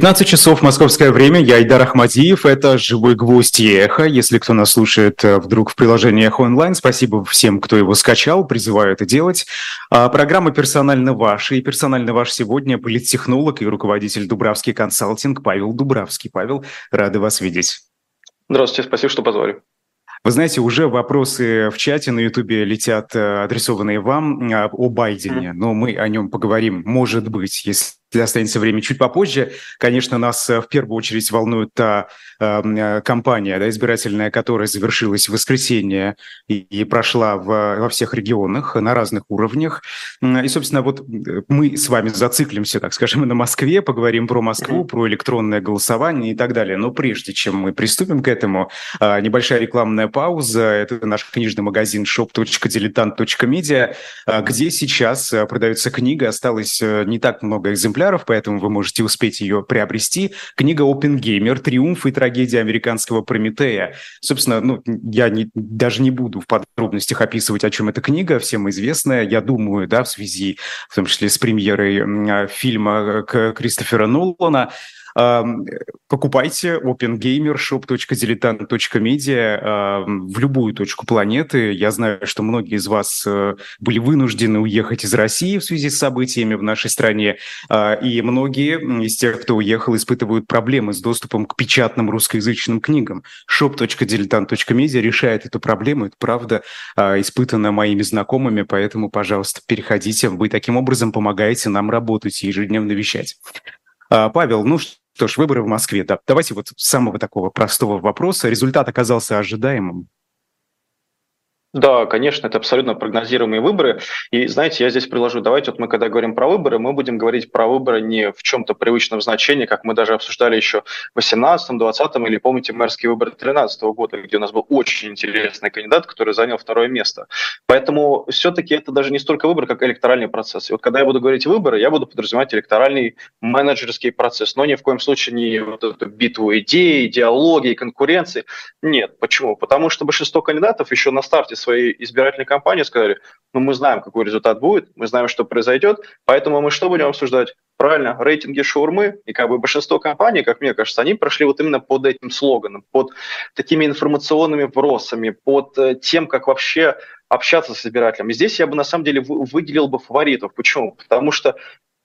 15 часов московское время, я Айдар Ахмадиев, это «Живой гвоздь» и «Эхо». Если кто нас слушает э, вдруг в приложении «Эхо онлайн», спасибо всем, кто его скачал, призываю это делать. А, программа «Персонально ваш», и персонально ваш сегодня политтехнолог и руководитель Дубравский консалтинг Павел Дубравский. Павел, рады вас видеть. Здравствуйте, спасибо, что позвали. Вы знаете, уже вопросы в чате на Ютубе летят, э, адресованные вам а, о Байдене, но мы о нем поговорим, может быть, если останется время чуть попозже. Конечно, нас э, в первую очередь волнует та эм, э, кампания да, избирательная, которая завершилась в воскресенье и, и прошла в, во всех регионах на разных уровнях. И, собственно, вот э, мы с вами зациклимся, так скажем, на Москве, поговорим про Москву, про электронное голосование и так далее. Но прежде чем мы приступим к этому, э, небольшая рекламная пауза. Это наш книжный магазин shop.diletant.media, э, где сейчас э, продается книга. Осталось э, не так много экземпляров поэтому вы можете успеть ее приобрести. Книга Опенгеймер «Триумф и трагедия американского Прометея». Собственно, ну, я не, даже не буду в подробностях описывать, о чем эта книга, всем известная. Я думаю, да, в связи, в том числе с премьерой фильма Кристофера Нолана, Покупайте OpenGamer, shop.diletant.media в любую точку планеты. Я знаю, что многие из вас э, были вынуждены уехать из России в связи с событиями в нашей стране, а, и многие из тех, кто уехал, испытывают проблемы с доступом к печатным русскоязычным книгам. shop.diletant.media решает эту проблему. Это правда а, испытано моими знакомыми, поэтому, пожалуйста, переходите. Вы таким образом помогаете нам работать и ежедневно вещать. А, Павел, ну что ж, выборы в Москве. Да. Давайте вот с самого такого простого вопроса. Результат оказался ожидаемым? Да, конечно, это абсолютно прогнозируемые выборы. И знаете, я здесь приложу, давайте вот мы когда говорим про выборы, мы будем говорить про выборы не в чем-то привычном значении, как мы даже обсуждали еще в 18 20 или помните мэрские выборы 2013 года, где у нас был очень интересный кандидат, который занял второе место. Поэтому все-таки это даже не столько выбор, как электоральный процесс. И вот когда я буду говорить выборы, я буду подразумевать электоральный менеджерский процесс, но ни в коем случае не вот эту битву идей, идеологии, конкуренции. Нет. Почему? Потому что большинство кандидатов еще на старте своей избирательной кампании сказали, ну мы знаем, какой результат будет, мы знаем, что произойдет, поэтому мы что будем обсуждать? Правильно, рейтинги шаурмы, и как бы большинство компаний, как мне кажется, они прошли вот именно под этим слоганом, под такими информационными вбросами, под э, тем, как вообще общаться с избирателем. И здесь я бы на самом деле выделил бы фаворитов. Почему? Потому что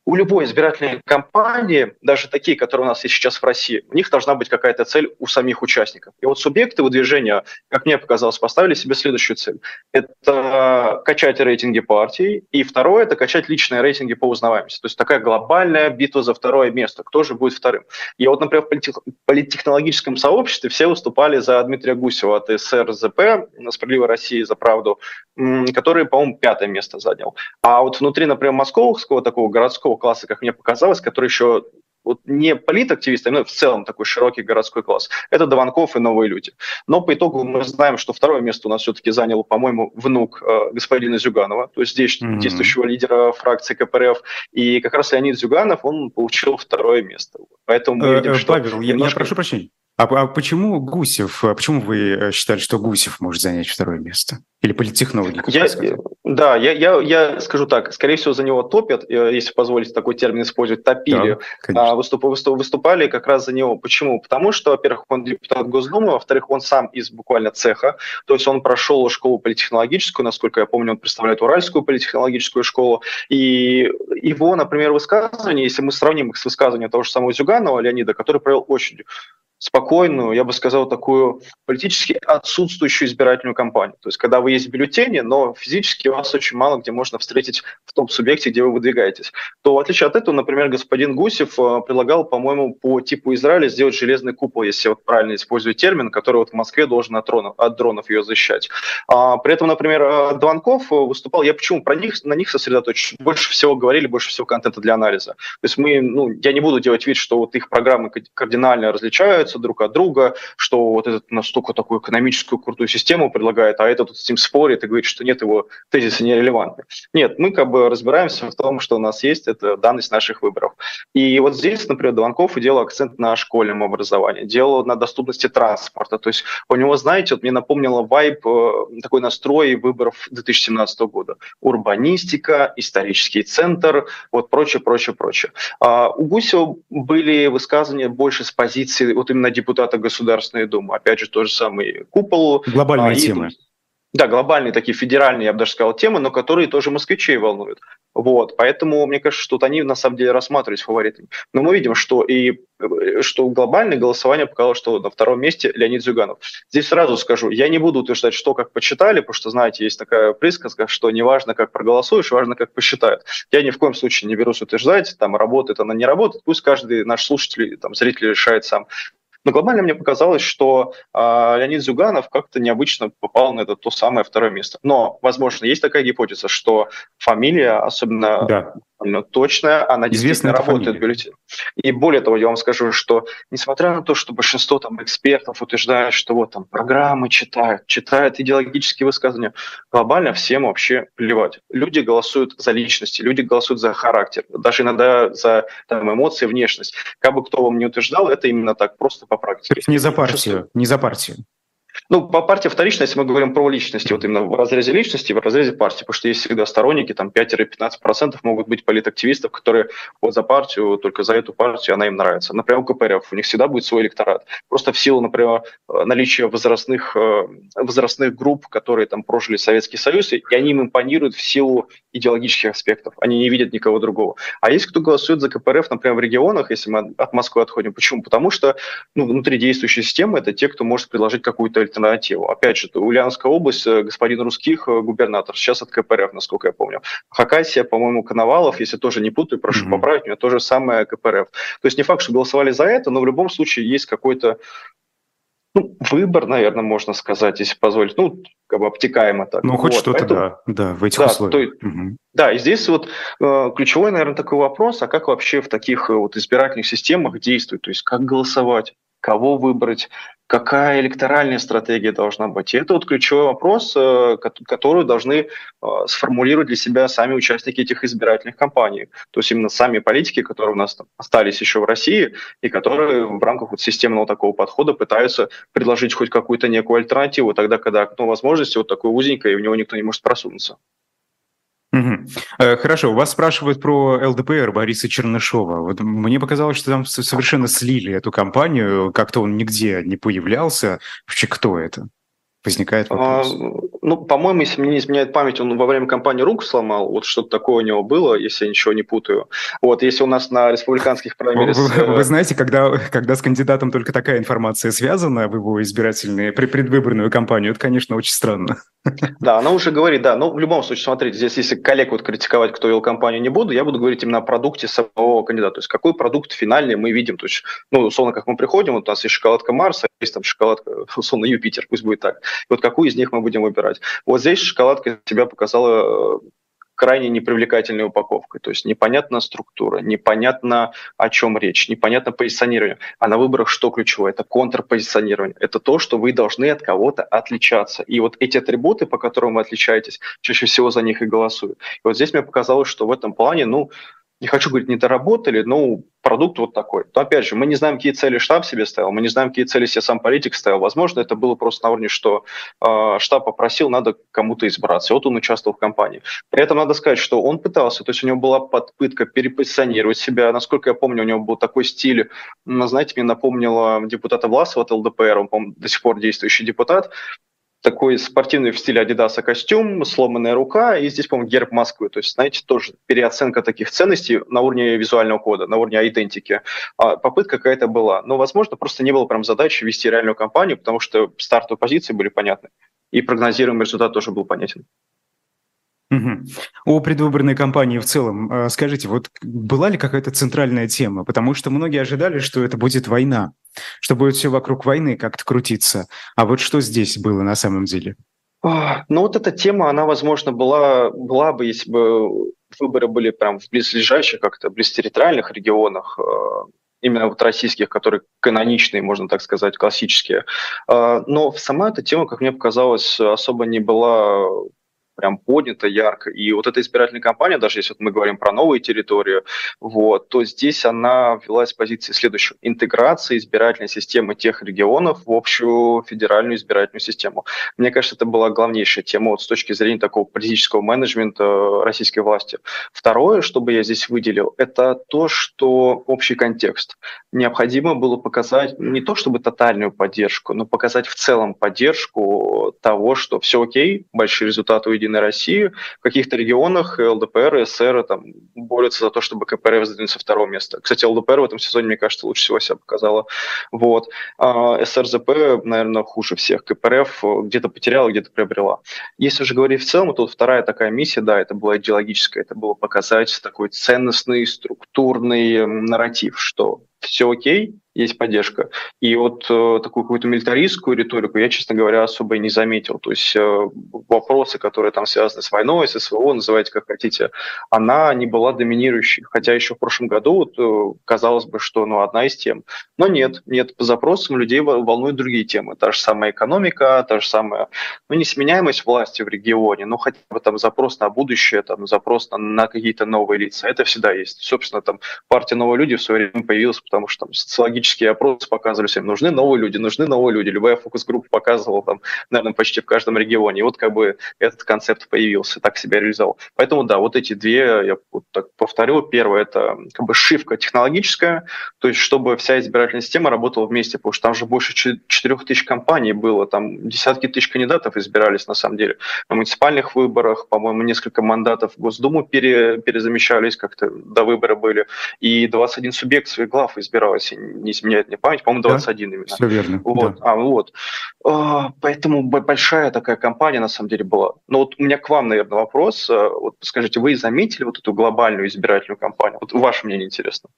у любой избирательной кампании, даже такие, которые у нас есть сейчас в России, у них должна быть какая-то цель у самих участников. И вот субъекты выдвижения, как мне показалось, поставили себе следующую цель. Это качать рейтинги партий, и второе – это качать личные рейтинги по узнаваемости. То есть такая глобальная битва за второе место. Кто же будет вторым? И вот, например, в политтехнологическом сообществе все выступали за Дмитрия Гусева от СРЗП, «Справедливой России за правду», который, по-моему, пятое место занял. А вот внутри, например, московского такого городского класса, как мне показалось, который еще вот не политактивисты, но в целом такой широкий городской класс. Это Дованков и новые люди. Но по итогу мы знаем, что второе место у нас все-таки занял, по-моему, внук э, господина Зюганова, то есть здесь mm-hmm. действующего лидера фракции КПРФ. И как раз Леонид Зюганов, он получил второе место. Поэтому мы э, видим, э, что... Павел, немножко... я прошу прощения. А, а почему Гусев, а почему вы э, считали, что Гусев может занять второе место? Или политтехнологи? Я, да, я, я, я скажу так, скорее всего, за него топят, э, если позволить такой термин использовать, топили, да, а, выступ, выступ, выступали как раз за него. Почему? Потому что, во-первых, он депутат Госдумы, во-вторых, он сам из буквально цеха, то есть он прошел школу политтехнологическую, насколько я помню, он представляет Уральскую политтехнологическую школу, и его, например, высказывания, если мы сравним их с высказыванием того же самого Зюганова, Леонида, который провел очень спокойную, я бы сказал, такую политически отсутствующую избирательную кампанию. То есть, когда вы есть в бюллетене, но физически вас очень мало где можно встретить в том субъекте, где вы выдвигаетесь, то в отличие от этого, например, господин Гусев э, предлагал, по-моему, по типу Израиля сделать железный купол, если вот правильно использую термин, который вот в Москве должен от дронов, от дронов ее защищать. А, при этом, например, э, Дванков выступал, я почему про них, на них сосредоточен, больше всего говорили, больше всего контента для анализа. То есть мы, ну, я не буду делать вид, что вот их программы кардинально различаются, отличаются друг от друга, что вот этот настолько такую экономическую крутую систему предлагает, а этот с ним спорит и говорит, что нет, его тезисы нерелевантны. Нет, мы как бы разбираемся в том, что у нас есть, это данность наших выборов. И вот здесь, например, Дованков делал акцент на школьном образовании, делал на доступности транспорта. То есть у него, знаете, вот мне напомнило вайб, э, такой настрой выборов 2017 года. Урбанистика, исторический центр, вот прочее, прочее, прочее. А у Гусева были высказывания больше с позиции вот именно депутата Государственной Думы. Опять же, тот же самый купол. Глобальные а, темы. И, да, глобальные такие федеральные, я бы даже сказал, темы, но которые тоже москвичей волнуют. Вот, поэтому мне кажется, что вот они на самом деле рассматривались фаворитами. Но мы видим, что и что глобальное голосование показало, что на втором месте Леонид Зюганов. Здесь сразу скажу, я не буду утверждать, что как почитали, потому что, знаете, есть такая присказка, что не важно, как проголосуешь, важно, как посчитают. Я ни в коем случае не берусь утверждать, там работает она, не работает, пусть каждый наш слушатель, там, зритель решает сам. Но глобально мне показалось, что э, Леонид Зюганов как-то необычно попал на это то самое второе место. Но, возможно, есть такая гипотеза, что фамилия, особенно да точная, она действительно работает бюллетене. И более того, я вам скажу, что несмотря на то, что большинство там экспертов утверждают, что вот там программы читают, читают идеологические высказывания, глобально всем вообще плевать. Люди голосуют за личности, люди голосуют за характер, даже иногда за там, эмоции, внешность. Как бы кто вам не утверждал, это именно так, просто по практике. Не за партию, не за партию. Ну, по партии вторичной, если мы говорим про личности, вот именно в разрезе личности, в разрезе партии, потому что есть всегда сторонники, там 5-15% могут быть политактивистов, которые вот за партию, только за эту партию она им нравится. Например, у КПРФ, у них всегда будет свой электорат. Просто в силу, например, наличия возрастных, э, возрастных групп, которые там прожили Советский Союз, и они им импонируют в силу идеологических аспектов. Они не видят никого другого. А есть кто голосует за КПРФ, например, в регионах, если мы от Москвы отходим. Почему? Потому что ну, внутри действующей системы это те, кто может предложить какую-то альтернативу. Опять же, Ульяновская область, э, господин Русских, э, губернатор, сейчас от КПРФ, насколько я помню. Хакасия, по-моему, Коновалов, если тоже не путаю, прошу mm-hmm. поправить, у меня то же самое КПРФ. То есть не факт, что голосовали за это, но в любом случае есть какой-то ну, выбор, наверное, можно сказать, если позволить. Ну, как бы обтекаемо так. Ну, хоть вот, что-то, поэтому, да, да, в этих да, условиях. То, угу. Да, и здесь вот э, ключевой, наверное, такой вопрос, а как вообще в таких э, вот избирательных системах действовать? То есть как голосовать? Кого выбрать, какая электоральная стратегия должна быть. И это вот ключевой вопрос, э, который должны э, сформулировать для себя сами участники этих избирательных кампаний. То есть именно сами политики, которые у нас остались еще в России, и которые в рамках вот системного такого подхода пытаются предложить хоть какую-то некую альтернативу, тогда, когда окно возможности вот такое узенькое, и в него никто не может просунуться. Угу. Хорошо, вас спрашивают про ЛДПР Бориса Чернышова. Вот мне показалось, что там совершенно слили эту компанию, как-то он нигде не появлялся. Вообще, кто это? Возникает вопрос. А, ну, по-моему, если мне не изменяет память, он во время кампании руку сломал, вот что-то такое у него было, если я ничего не путаю. Вот, если у нас на республиканских праймерис... Вы, вы, вы знаете, когда, когда с кандидатом только такая информация связана в его избирательную, предвыборную кампанию, это, конечно, очень странно. Да, она уже говорит, да, но в любом случае, смотрите, здесь если коллег вот критиковать, кто вел кампанию, не буду, я буду говорить именно о продукте самого кандидата, то есть какой продукт финальный мы видим, то есть, ну, условно, как мы приходим, вот у нас есть шоколадка Марса, есть там шоколадка, условно, Юпитер, пусть будет так, и вот какую из них мы будем выбирать. Вот здесь шоколадка себя показала э, крайне непривлекательной упаковкой. То есть непонятна структура, непонятно о чем речь, непонятно позиционирование. А на выборах что ключевое? Это контрпозиционирование. Это то, что вы должны от кого-то отличаться. И вот эти атрибуты, по которым вы отличаетесь, чаще всего за них и голосуют. И вот здесь мне показалось, что в этом плане, ну, не хочу говорить, не доработали, но продукт вот такой. Но опять же, мы не знаем, какие цели штаб себе ставил, мы не знаем, какие цели себе сам политик ставил. Возможно, это было просто на уровне, что э, штаб попросил, надо кому-то избраться. Вот он участвовал в кампании. При этом надо сказать, что он пытался, то есть у него была попытка перепозиционировать себя. Насколько я помню, у него был такой стиль, знаете, мне напомнило депутата Власова от ЛДПР, он, по до сих пор действующий депутат, такой спортивный в стиле Адидаса костюм, сломанная рука, и здесь, по-моему, герб Москвы. То есть, знаете, тоже переоценка таких ценностей на уровне визуального кода, на уровне идентики. А попытка какая-то была. Но, возможно, просто не было прям задачи вести реальную кампанию, потому что стартовые позиции были понятны, и прогнозируемый результат тоже был понятен. О предвыборной кампании в целом. А, скажите, вот была ли какая-то центральная тема? Потому что многие ожидали, что это будет война, что будет все вокруг войны как-то крутиться. А вот что здесь было на самом деле? Ну вот эта тема, она, возможно, была, была бы, если бы выборы были прям в близлежащих, как-то близтерриториальных регионах, а, именно вот российских, которые каноничные, можно так сказать, классические. А, но сама эта тема, как мне показалось, особо не была прям поднято ярко. И вот эта избирательная кампания, даже если вот мы говорим про новые территории, вот, то здесь она велась с позиции следующего. Интеграции избирательной системы тех регионов в общую федеральную избирательную систему. Мне кажется, это была главнейшая тема вот с точки зрения такого политического менеджмента российской власти. Второе, что бы я здесь выделил, это то, что общий контекст. Необходимо было показать не то чтобы тотальную поддержку, но показать в целом поддержку того, что все окей, большие результаты у Единой России. В каких-то регионах ЛДПР и ССР там, борются за то, чтобы КПРФ задвинулся второе место. Кстати, ЛДПР в этом сезоне, мне кажется, лучше всего себя показала. Вот. А СРЗП, наверное, хуже всех. КПРФ где-то потеряла, где-то приобрела. Если же говорить в целом, то вторая такая миссия, да, это была идеологическая, это было показать такой ценностный, структурный нарратив, что все окей, есть поддержка. И вот э, такую какую-то милитаристскую риторику я, честно говоря, особо и не заметил. То есть э, вопросы, которые там связаны с войной, с СВО, называйте как хотите, она не была доминирующей. Хотя еще в прошлом году вот, э, казалось бы, что ну, одна из тем. Но нет, нет, по запросам людей волнуют другие темы. Та же самая экономика, та же самая, ну, несменяемость власти в регионе, ну, хотя бы там запрос на будущее, там, запрос на, на какие-то новые лица. Это всегда есть. Собственно, там партия «Новые люди» в свое время появилась, потому что там социологически социологические опросы показывали всем, нужны новые люди, нужны новые люди. Любая фокус-группа показывала там, наверное, почти в каждом регионе. И вот как бы этот концепт появился, так себя реализовал. Поэтому да, вот эти две, я вот так повторю. Первое – это как бы шивка технологическая, то есть чтобы вся избирательная система работала вместе, потому что там же больше 4 тысяч компаний было, там десятки тысяч кандидатов избирались на самом деле. На муниципальных выборах, по-моему, несколько мандатов в Госдуму пере, перезамещались, как-то до выбора были, и 21 субъект своих глав избиралось, не изменяет мне память, по-моему, 21 да, именно. Все верно. Вот. Да. А, вот. А, поэтому большая такая компания на самом деле была. Но вот у меня к вам, наверное, вопрос. А, вот скажите, вы заметили вот эту глобальную избирательную кампанию? Вот ваше мнение интересно.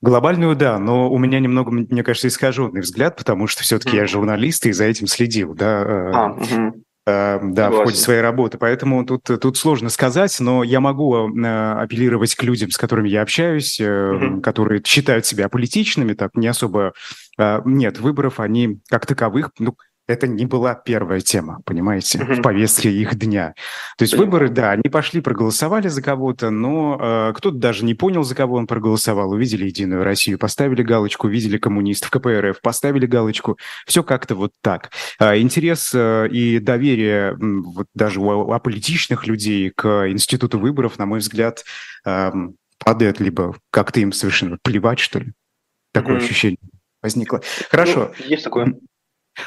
Глобальную, да, но у меня немного, мне кажется, искаженный взгляд, потому что все-таки mm. я журналист и за этим следил, да. Э, а, угу. Э, да, в ходе своей работы. Поэтому тут, тут сложно сказать, но я могу э, апеллировать к людям, с которыми я общаюсь, mm-hmm. которые считают себя политичными, так не особо... Нет, выборов они как таковых, ну, это не была первая тема, понимаете, mm-hmm. в повестке их дня. То есть выборы, да, они пошли, проголосовали за кого-то, но э, кто-то даже не понял, за кого он проголосовал. Увидели Единую Россию, поставили галочку, увидели коммунистов, КПРФ, поставили галочку. Все как-то вот так. Э, интерес э, и доверие вот даже у аполитичных людей к институту выборов, на мой взгляд, э, падает, либо как-то им совершенно плевать, что ли. Такое mm-hmm. ощущение возникло. Хорошо. Ну, есть такое.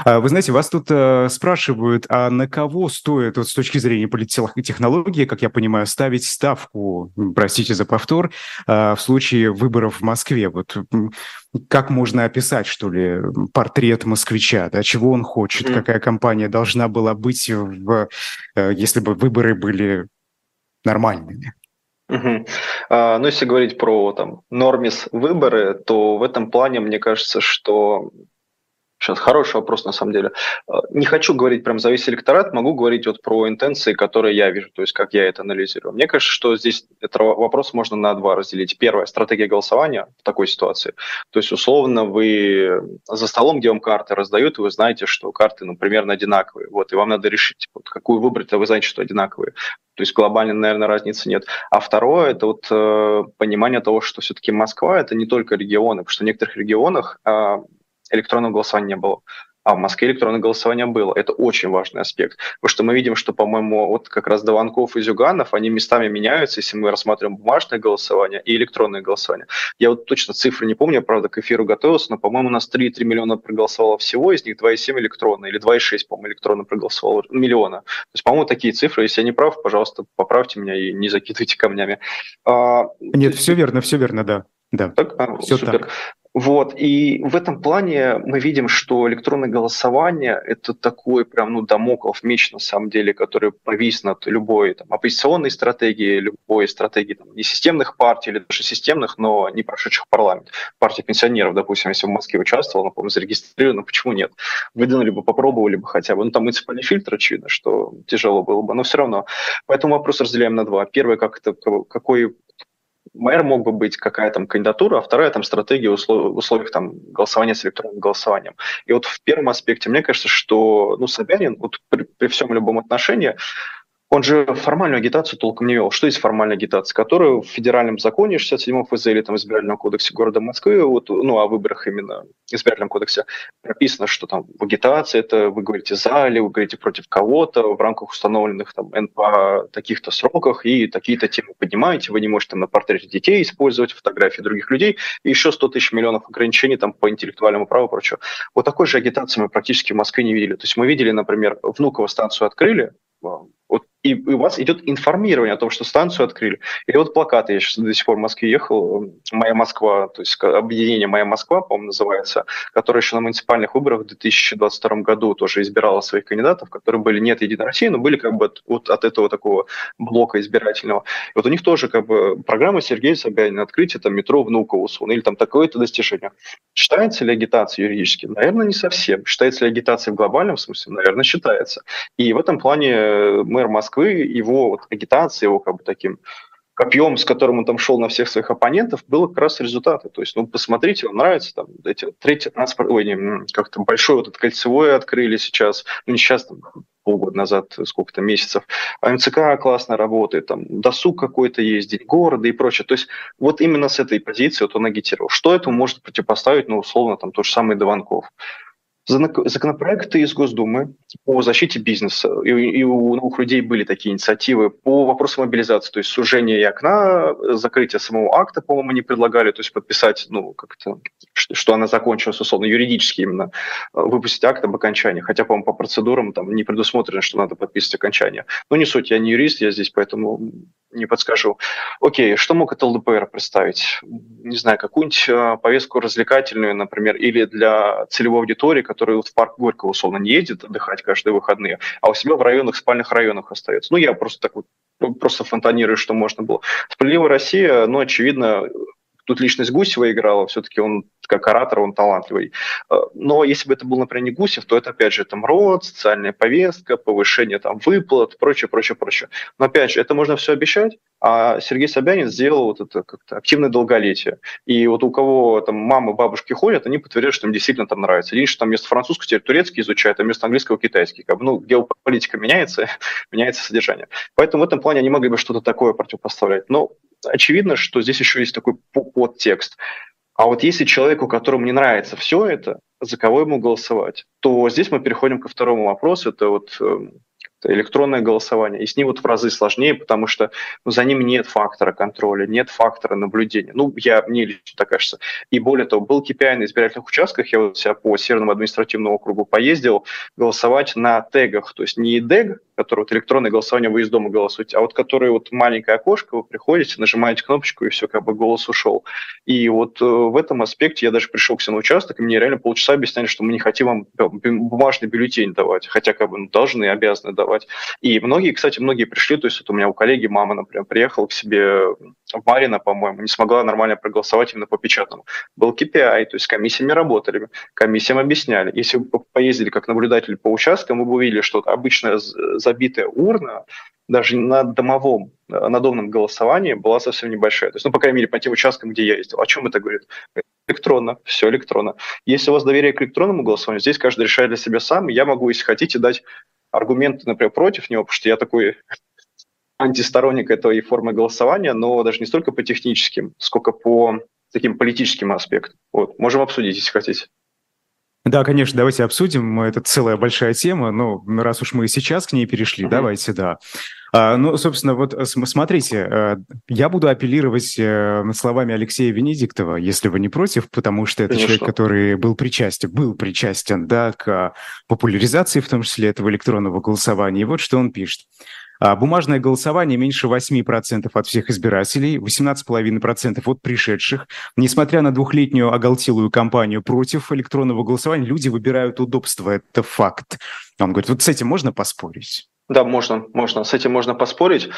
А, вы знаете, вас тут э, спрашивают, а на кого стоит вот с точки зрения политтехнологии, как я понимаю, ставить ставку, простите за повтор, э, в случае выборов в Москве? Вот как можно описать, что ли, портрет москвича, да, чего он хочет, mm. какая компания должна была быть, в, э, если бы выборы были нормальными? Угу. А, ну, если говорить про там нормис выборы, то в этом плане мне кажется, что Сейчас хороший вопрос на самом деле. Э, не хочу говорить прям за весь электорат, могу говорить вот про интенции, которые я вижу, то есть как я это анализирую. Мне кажется, что здесь этот вопрос можно на два разделить. Первое – стратегия голосования в такой ситуации. То есть условно вы за столом, где вам карты раздают, и вы знаете, что карты, ну, примерно одинаковые. Вот, и вам надо решить, вот, какую выбрать, а вы знаете, что одинаковые. То есть глобально, наверное, разницы нет. А второе – это вот э, понимание того, что все-таки Москва – это не только регионы, потому что в некоторых регионах э, электронного голосования не было. А в Москве электронное голосование было. Это очень важный аспект. Потому что мы видим, что, по-моему, вот как раз Дованков и Зюганов, они местами меняются, если мы рассматриваем бумажное голосование и электронное голосование. Я вот точно цифры не помню, правда, к эфиру готовился, но, по-моему, у нас 3,3 миллиона проголосовало всего, из них 2,7 электронно, или 2,6, по-моему, электронно проголосовало миллиона. То есть, по-моему, такие цифры. Если я не прав, пожалуйста, поправьте меня и не закидывайте камнями. А, Нет, все верно, все верно, да. Да, так? А, все супер. так. Вот, и в этом плане мы видим, что электронное голосование – это такой прям, ну, домоклов меч, на самом деле, который повис над любой там, оппозиционной стратегией, любой стратегией там, не системных партий или даже системных, но не прошедших парламент. Партия пенсионеров, допустим, если в Москве участвовала, по-моему, зарегистрирована, почему нет? Выдвинули бы, попробовали бы хотя бы. Ну, там муниципальный фильтр, очевидно, что тяжело было бы, но все равно. Поэтому вопрос разделяем на два. Первый, как это, какой мэр мог бы быть, какая там кандидатура, а вторая там стратегия в условиях там голосования с электронным голосованием. И вот в первом аспекте мне кажется, что ну, Собянин вот при, при всем любом отношении он же формальную агитацию толком не вел. Что есть формальная агитация? Которую в федеральном законе 67 ФЗ или там избирательном кодексе города Москвы, вот, ну, о выборах именно избирательном кодексе, прописано, что там агитация, это вы говорите за или вы говорите против кого-то в рамках установленных там НПА таких-то сроках и такие-то темы поднимаете, вы не можете там на портрете детей использовать фотографии других людей, и еще 100 тысяч миллионов ограничений там по интеллектуальному праву и прочее. Вот такой же агитации мы практически в Москве не видели. То есть мы видели, например, Внуково станцию открыли, вот, и, и у вас идет информирование о том, что станцию открыли. Или вот плакаты, я сейчас до сих пор в Москве ехал, «Моя Москва», то есть объединение «Моя Москва», по-моему, называется, которое еще на муниципальных выборах в 2022 году тоже избирало своих кандидатов, которые были не от «Единой России», но были как бы от, вот от этого такого блока избирательного. И вот у них тоже как бы программа Сергея Собянина, открытие там метро Внуково, условно, или там такое-то достижение. Считается ли агитация юридически? Наверное, не совсем. Считается ли агитация в глобальном смысле? Наверное, считается. И в этом плане мэр Москвы, его вот, агитация, его как бы таким копьем, с которым он там шел на всех своих оппонентов, было как раз результаты. То есть, ну, посмотрите, вам нравится, там, эти третий транспорт, ой, как-то большой вот этот кольцевой открыли сейчас, ну, не сейчас, там, полгода назад, сколько-то месяцев, а МЦК классно работает, там, досуг какой-то есть, день города и прочее. То есть, вот именно с этой позиции вот он агитировал. Что этому может противопоставить, ну, условно, там, тот же самый Дованков? Законопроекты из Госдумы по защите бизнеса. И, и у новых людей были такие инициативы по вопросу мобилизации, то есть сужение и окна, закрытие самого акта, по-моему, не предлагали, то есть подписать, ну, как-то, что она закончилась, условно, юридически именно, выпустить акт об окончании. Хотя, по-моему, по процедурам там не предусмотрено, что надо подписывать окончание. Но не суть, я не юрист, я здесь поэтому не подскажу. Окей, что мог это ЛДПР представить? Не знаю, какую-нибудь э, повестку развлекательную, например, или для целевой аудитории, который вот в парк Горького условно не едет отдыхать каждые выходные, а у себя в районах, спальных районах остается. Ну, я просто так вот просто фонтанирую, что можно было. Справедливая Россия, ну, очевидно, тут личность Гусева играла, все-таки он как оратор, он талантливый. Э, но если бы это был, например, не Гусев, то это, опять же, там род, социальная повестка, повышение там выплат, прочее, прочее, прочее. Но, опять же, это можно все обещать, а Сергей Собянин сделал вот это как-то активное долголетие. И вот у кого там мамы, бабушки ходят, они подтвердят, что им действительно там нравится. Единственное, что там вместо французского теперь турецкий изучают, а вместо английского китайский. Как бы, ну, геополитика меняется, меняется содержание. Поэтому в этом плане они могли бы что-то такое противопоставлять. Но очевидно, что здесь еще есть такой подтекст. А вот если человеку, которому не нравится все это, за кого ему голосовать, то здесь мы переходим ко второму вопросу. Это вот эм, электронное голосование. И с ним вот в разы сложнее, потому что ну, за ним нет фактора контроля, нет фактора наблюдения. Ну, я, мне лично так кажется. И более того, был KPI на избирательных участках, я вот себя по Северному административному округу поездил, голосовать на тегах, то есть не дег, который вот электронное голосование, вы из дома голосуете, а вот который вот маленькое окошко, вы приходите, нажимаете кнопочку, и все, как бы голос ушел. И вот э, в этом аспекте я даже пришел к себе на участок, и мне реально полчаса объясняли, что мы не хотим вам бумажный бюллетень давать, хотя как бы ну, должны обязаны давать. И многие, кстати, многие пришли, то есть вот у меня у коллеги мама, например, приехала к себе Марина, по-моему, не смогла нормально проголосовать именно по печатному. Был KPI, то есть комиссиями работали, комиссиям объясняли. Если бы поездили как наблюдатель по участкам, мы бы увидели, что обычная забитая урна, даже на домовом, на домном голосовании была совсем небольшая. То есть, ну, по крайней мере, по тем участкам, где я ездил. О чем это говорит? Электронно, все электронно. Если у вас доверие к электронному голосованию, здесь каждый решает для себя сам. Я могу, если хотите, дать аргументы, например, против него, потому что я такой антисторонник этой формы голосования, но даже не столько по техническим, сколько по таким политическим аспектам. Вот. Можем обсудить, если хотите. Да, конечно, давайте обсудим. Это целая большая тема. Ну, раз уж мы сейчас к ней перешли, mm-hmm. давайте, да. А, ну, собственно, вот смотрите, э, я буду апеллировать э, словами Алексея Венедиктова, если вы не против, потому что это Конечно. человек, который был причастен, был причастен, да, к популяризации, в том числе, этого электронного голосования. И вот что он пишет. А, бумажное голосование меньше 8% от всех избирателей, 18,5% от пришедших. Несмотря на двухлетнюю оголтелую кампанию против электронного голосования, люди выбирают удобство. Это факт. Он говорит, вот с этим можно поспорить? Да, можно, можно. С этим можно поспорить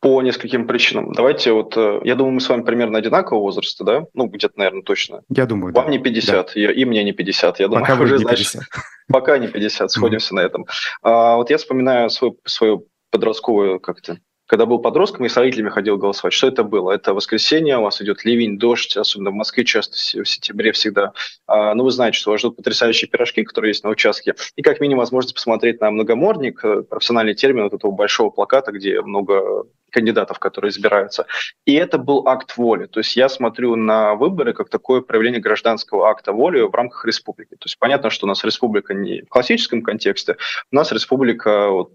по нескольким причинам. Давайте вот, э, я думаю, мы с вами примерно одинакового возраста, да? Ну, где-то, наверное, точно. Я думаю, Вам да. не 50, да. и мне не 50. Я пока думаю, уже, не 50. Значит, пока не 50, сходимся на этом. А, вот я вспоминаю свой, свою подростковую как-то Когда был подростком, и с родителями ходил голосовать. Что это было? Это воскресенье, у вас идет ливень, дождь, особенно в Москве часто в сентябре всегда. А, ну, вы знаете, что вас ждут потрясающие пирожки, которые есть на участке. И как минимум возможность посмотреть на многоморник, э, профессиональный термин вот этого большого плаката, где много кандидатов, которые избираются. И это был акт воли. То есть я смотрю на выборы как такое проявление гражданского акта воли в рамках республики. То есть понятно, что у нас республика не в классическом контексте, у нас республика вот,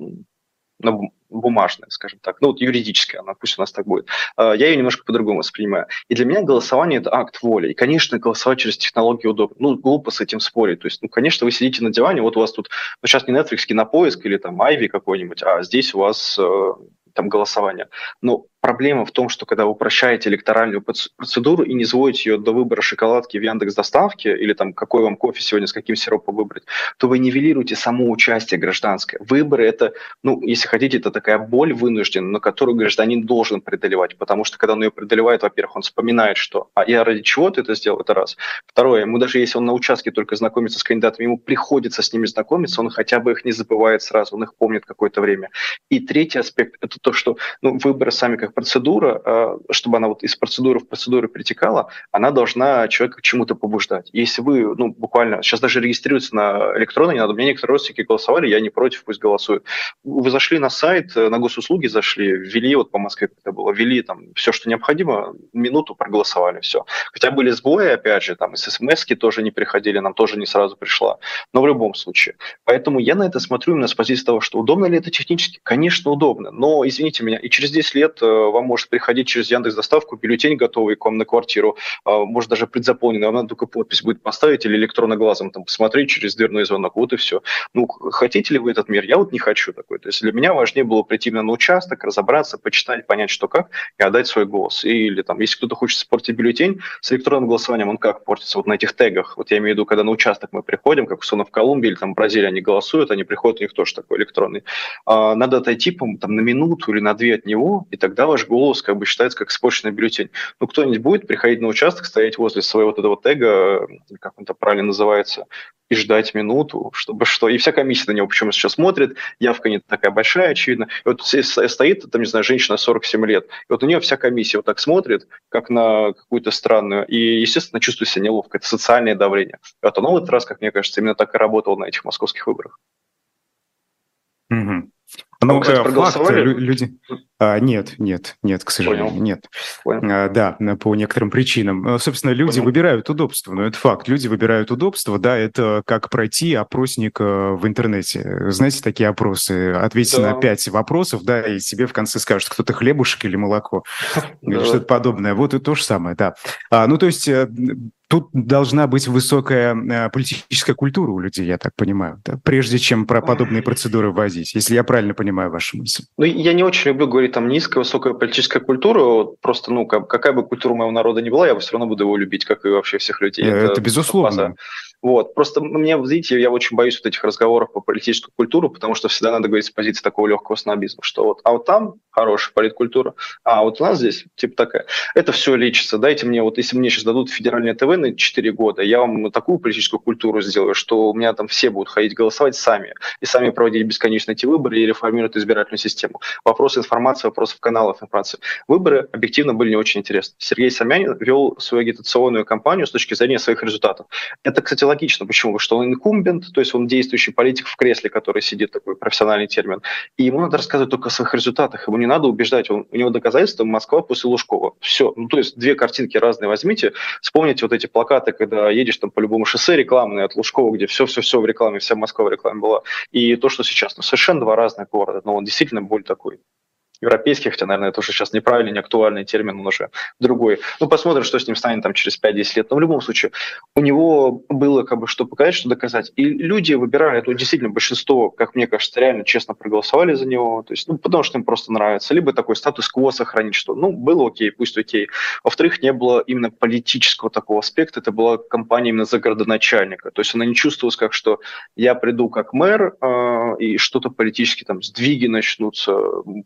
ну, бумажная, скажем так, ну вот юридическая, она пусть у нас так будет. А, я ее немножко по-другому воспринимаю. И для меня голосование это акт воли. И, конечно, голосовать через технологии удобно. Ну, глупо с этим спорить. То есть, ну, конечно, вы сидите на диване, вот у вас тут, ну, сейчас не Netflix, кинопоиск или там Айви какой-нибудь, а здесь у вас э, там голосование. Но Проблема в том, что когда вы упрощаете электоральную процедуру и не сводите ее до выбора шоколадки в Яндекс Доставке или там какой вам кофе сегодня с каким сиропом выбрать, то вы нивелируете само участие гражданское. Выборы это, ну, если хотите, это такая боль вынужденная, на которую гражданин должен преодолевать, потому что когда он ее преодолевает, во-первых, он вспоминает, что а я ради чего ты это сделал, это раз. Второе, ему даже если он на участке только знакомится с кандидатами, ему приходится с ними знакомиться, он хотя бы их не забывает сразу, он их помнит какое-то время. И третий аспект это то, что ну, выборы сами как процедура, э, чтобы она вот из процедуры в процедуру перетекала, она должна человека к чему-то побуждать. Если вы, ну, буквально, сейчас даже регистрируется на электронно, не надо, меня некоторые родственники голосовали, я не против, пусть голосуют. Вы зашли на сайт, э, на госуслуги зашли, ввели, вот по Москве это было, ввели там все, что необходимо, минуту проголосовали, все. Хотя были сбои, опять же, там, смс тоже не приходили, нам тоже не сразу пришла. Но в любом случае. Поэтому я на это смотрю именно с позиции того, что удобно ли это технически? Конечно, удобно. Но, извините меня, и через 10 лет э, вам может приходить через Яндекс Доставку бюллетень готовый к вам на квартиру, а, может даже предзаполненный, вам надо только подпись будет поставить или электронно глазом там посмотреть через дверной звонок, вот и все. Ну, хотите ли вы этот мир? Я вот не хочу такой. То есть для меня важнее было прийти именно на участок, разобраться, почитать, понять, что как, и отдать свой голос. Или там, если кто-то хочет испортить бюллетень, с электронным голосованием он как портится? Вот на этих тегах. Вот я имею в виду, когда на участок мы приходим, как условно в Колумбии или там в Бразилии они голосуют, они приходят, у них тоже такой электронный. А, надо отойти, там, на минуту или на две от него, и тогда ваш голос как бы считается как испорченный бюллетень. Ну, кто-нибудь будет приходить на участок, стоять возле своего вот этого тега, как он это правильно называется, и ждать минуту, чтобы что. И вся комиссия на него почему сейчас смотрит, явка не такая большая, очевидно. И вот стоит, там, не знаю, женщина 47 лет, и вот у нее вся комиссия вот так смотрит, как на какую-то странную, и, естественно, чувствует себя неловко. Это социальное давление. И вот оно в этот раз, как мне кажется, именно так и работало на этих московских выборах. Ну, а кстати, факт, люди... А, нет, нет, нет, к сожалению, Понял. нет. Понял. А, да, по некоторым причинам. А, собственно, люди Понял. выбирают удобство, но это факт. Люди выбирают удобство, да, это как пройти опросник э, в интернете. Знаете, такие опросы, ответьте да. на пять вопросов, да, и себе в конце скажут, кто-то хлебушек или молоко, или что-то подобное. Вот и то же самое, да. А, ну, то есть э, Тут должна быть высокая э, политическая культура у людей, я так понимаю, да? прежде чем про подобные процедуры ввозить, если я правильно понимаю вашу мысль. Ну, я не очень люблю говорить там низкая, высокая политическая культура. Просто, ну, какая бы культура моего народа ни была, я все равно буду его любить, как и вообще всех людей. Это, это безусловно. База. Вот. Просто мне, видите, я очень боюсь вот этих разговоров по политическую культуру, потому что всегда надо говорить с позиции такого легкого снобизма, что вот, а вот там хорошая политкультура, а вот у нас здесь типа такая. Это все лечится. Дайте мне, вот если мне сейчас дадут федеральное ТВ на 4 года, я вам такую политическую культуру сделаю, что у меня там все будут ходить голосовать сами, и сами проводить бесконечно эти выборы и реформировать избирательную систему. Вопрос информации, вопросов каналов информации. Выборы объективно были не очень интересны. Сергей Самянин вел свою агитационную кампанию с точки зрения своих результатов. Это, кстати, логично. Почему? Что он инкумбент, то есть он действующий политик в кресле, который сидит, такой профессиональный термин. И ему надо рассказывать только о своих результатах. Ему не надо убеждать. Он, у него доказательства Москва после Лужкова. Все. Ну, то есть две картинки разные возьмите. Вспомните вот эти плакаты, когда едешь там по любому шоссе рекламные от Лужкова, где все-все-все в рекламе, вся Москва в рекламе была. И то, что сейчас. Ну, совершенно два разных города. Но он действительно более такой европейский, хотя, наверное, это уже сейчас неправильный, не актуальный термин, он уже другой. Ну, посмотрим, что с ним станет там через 5-10 лет. Но в любом случае, у него было как бы что показать, что доказать. И люди выбирали, это действительно большинство, как мне кажется, реально честно проголосовали за него, то есть, ну, потому что им просто нравится. Либо такой статус-кво сохранить, что, ну, было окей, пусть окей. Во-вторых, не было именно политического такого аспекта, это была компания именно за городоначальника. То есть она не чувствовалась как, что я приду как мэр, э, и что-то политически там сдвиги начнутся,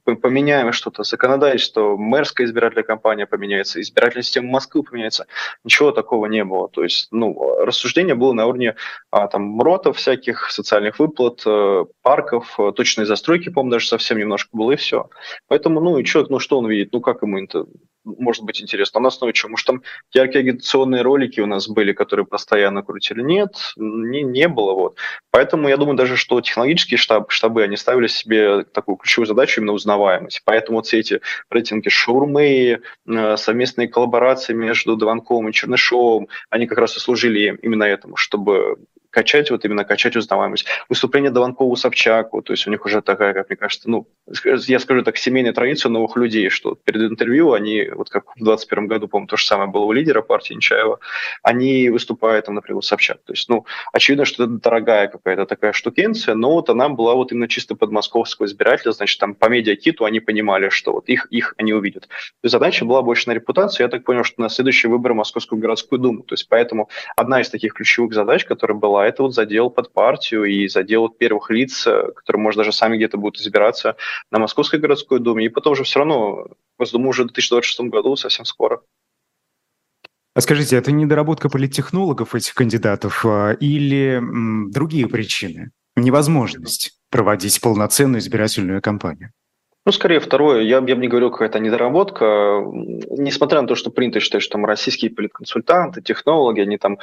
поменяются поменяем что-то, законодательство, мэрская избирательная кампания поменяется, избирательная система Москвы поменяется. Ничего такого не было. То есть, ну, рассуждение было на уровне а, там МРОТов всяких, социальных выплат, э, парков, э, точной застройки, по-моему, даже совсем немножко было, и все. Поэтому, ну, и человек, ну, что он видит? Ну, как ему это может быть интересно. А на основе чего? Может, там яркие агитационные ролики у нас были, которые постоянно крутили? Нет, не, не было. Вот. Поэтому я думаю даже, что технологические штаб, штабы, они ставили себе такую ключевую задачу именно узнаваемость. Поэтому вот все эти рейтинги шаурмы, э, совместные коллаборации между Дованковым и Чернышовым, они как раз и служили именно этому, чтобы качать, вот именно качать узнаваемость. Выступление Дованкову Собчаку, то есть у них уже такая, как мне кажется, ну, я скажу так, семейная традиция новых людей, что перед интервью они, вот как в 2021 году, по-моему, то же самое было у лидера партии Нечаева, они выступают, там, например, Собчак. То есть, ну, очевидно, что это дорогая какая-то такая штукенция, но вот она была вот именно чисто под московского избирателя, значит, там по медиакиту они понимали, что вот их, их они увидят. То есть задача была больше на репутацию, я так понял, что на следующие выборы Московскую городскую думу. То есть поэтому одна из таких ключевых задач, которая была это вот задел под партию и задел первых лиц, э, которые, может, даже сами где-то будут избираться на Московской городской думе. И потом же все равно Госдуму уже в 2026 году, совсем скоро. А скажите, это недоработка политтехнологов этих кандидатов а, или м, другие причины? Невозможность проводить полноценную избирательную кампанию? Ну, скорее второе. Я, я бы не говорил, какая-то недоработка. Несмотря на то, что принято считать, что там российские политконсультанты, технологи, они там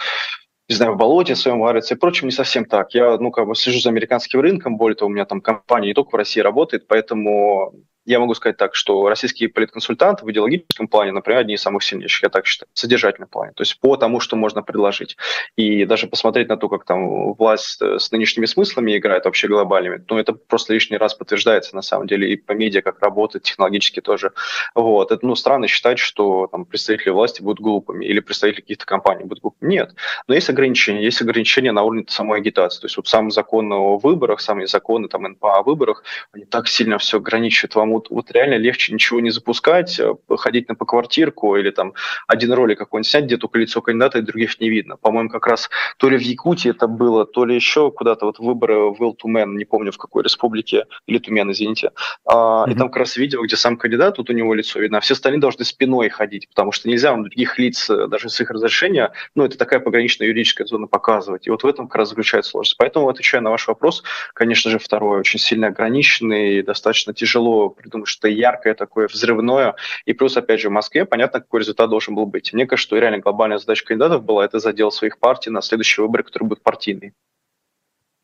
не знаю, в болоте своем варится и прочим, не совсем так. Я, ну, как бы слежу за американским рынком, более того, у меня там компания не только в России работает, поэтому я могу сказать так, что российские политконсультанты в идеологическом плане, например, одни из самых сильнейших, я так считаю, в содержательном плане, то есть по тому, что можно предложить. И даже посмотреть на то, как там власть э, с нынешними смыслами играет вообще глобальными, ну, это просто лишний раз подтверждается на самом деле и по медиа, как работает, технологически тоже. Вот. Это, ну, странно считать, что там представители власти будут глупыми или представители каких-то компаний будут глупыми. Нет. Но есть ограничения. Есть ограничения на уровне самой агитации. То есть вот сам закон о выборах, самые законы там НПА о выборах, они так сильно все ограничивают вам вот, вот реально легче ничего не запускать, э, ходить на поквартирку или там один ролик какой-нибудь снять, где только лицо кандидата и других не видно. По-моему, как раз то ли в Якутии это было, то ли еще куда-то вот выборы в Тумен, не помню в какой республике, или Тумен, извините. А, mm-hmm. И там как раз видео, где сам кандидат, вот у него лицо видно, а все остальные должны спиной ходить, потому что нельзя вам других лиц, э, даже с их разрешения, ну, это такая пограничная юридическая зона показывать. И вот в этом как раз заключается сложность. Поэтому, отвечая на ваш вопрос, конечно же, второй очень сильно ограниченный и достаточно тяжело придумать что яркое такое, взрывное. И плюс, опять же, в Москве понятно, какой результат должен был быть. Мне кажется, что реально глобальная задача кандидатов была это задел своих партий на следующие выборы, которые будут партийные.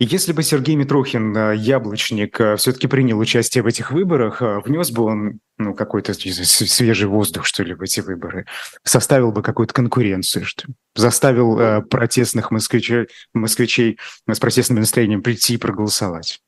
Если бы Сергей Митрохин, э, яблочник, э, все-таки принял участие в этих выборах, э, внес бы он ну, какой-то свежий воздух, что ли, в эти выборы, составил бы какую-то конкуренцию, что ли, заставил э, протестных москвичей, москвичей с протестным настроением прийти и проголосовать.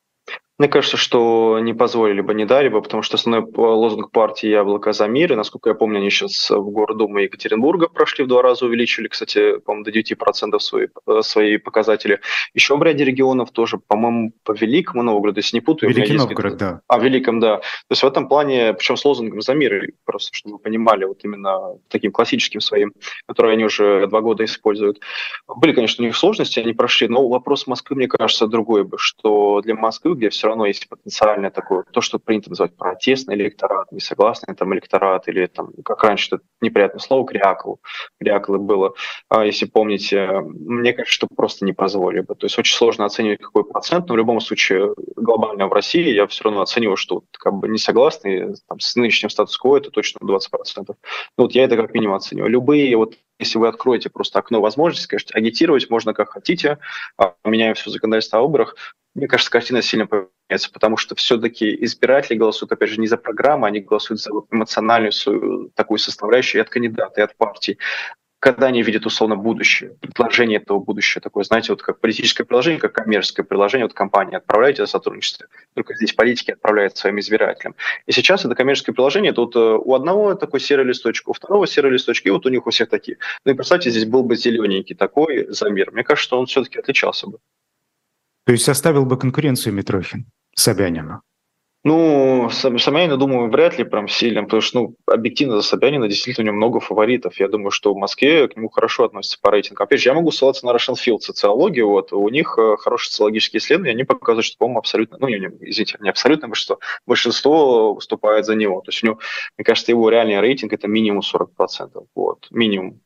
Мне кажется, что не позволили бы, не дали бы, потому что основной лозунг партии «Яблоко за мир», и, насколько я помню, они сейчас в Гордуму Екатеринбурга прошли в два раза, увеличили, кстати, по-моему, до 9% свои, свои показатели. Еще в ряде регионов тоже, по-моему, по Великому Новгороду, если не путаю. Великий Новгород, да. А, Великом, да. То есть в этом плане, причем с лозунгом «За мир», просто чтобы вы понимали, вот именно таким классическим своим, который они уже два года используют. Были, конечно, у них сложности, они прошли, но вопрос Москвы, мне кажется, другой бы, что для Москвы, где все равно есть потенциальное такое, то, что принято называть протестный электорат, несогласный там электорат, или там, как раньше, это неприятное слово, крякл, кряклы было, а, если помните, мне кажется, что просто не позволили бы. То есть очень сложно оценивать какой процент, но в любом случае глобально в России я все равно оцениваю, что как бы не согласны там, с нынешним статус-кво это точно 20%. Ну, вот я это как минимум оцениваю. Любые вот если вы откроете просто окно возможностей, скажете, агитировать можно как хотите, а, меняем все законодательство о выборах, мне кажется, картина сильно поменяется, потому что все-таки избиратели голосуют, опять же, не за программу, они голосуют за эмоциональную свою такую составляющую и от кандидата, и от партии когда они видят условно будущее, предложение этого будущего, такое, знаете, вот как политическое приложение, как коммерческое приложение, вот компания отправляет за сотрудничество, только здесь политики отправляют своим избирателям. И сейчас это коммерческое приложение, тут э, у одного такой серый листочек, у второго серый листочек, и вот у них у всех такие. Ну и представьте, здесь был бы зелененький такой замер. Мне кажется, он все-таки отличался бы. То есть составил бы конкуренцию Митрохин Собянину? Ну, Собянина, думаю, вряд ли прям сильно, потому что, ну, объективно за Собянина действительно у него много фаворитов. Я думаю, что в Москве к нему хорошо относятся по рейтингу. Опять же, я могу ссылаться на Russian Field социологию, вот, у них э, хорошие социологические исследования, они показывают, что, по-моему, абсолютно, ну, не, не, извините, не абсолютно большинство, большинство выступает за него. То есть у него, мне кажется, его реальный рейтинг – это минимум 40%, вот, минимум.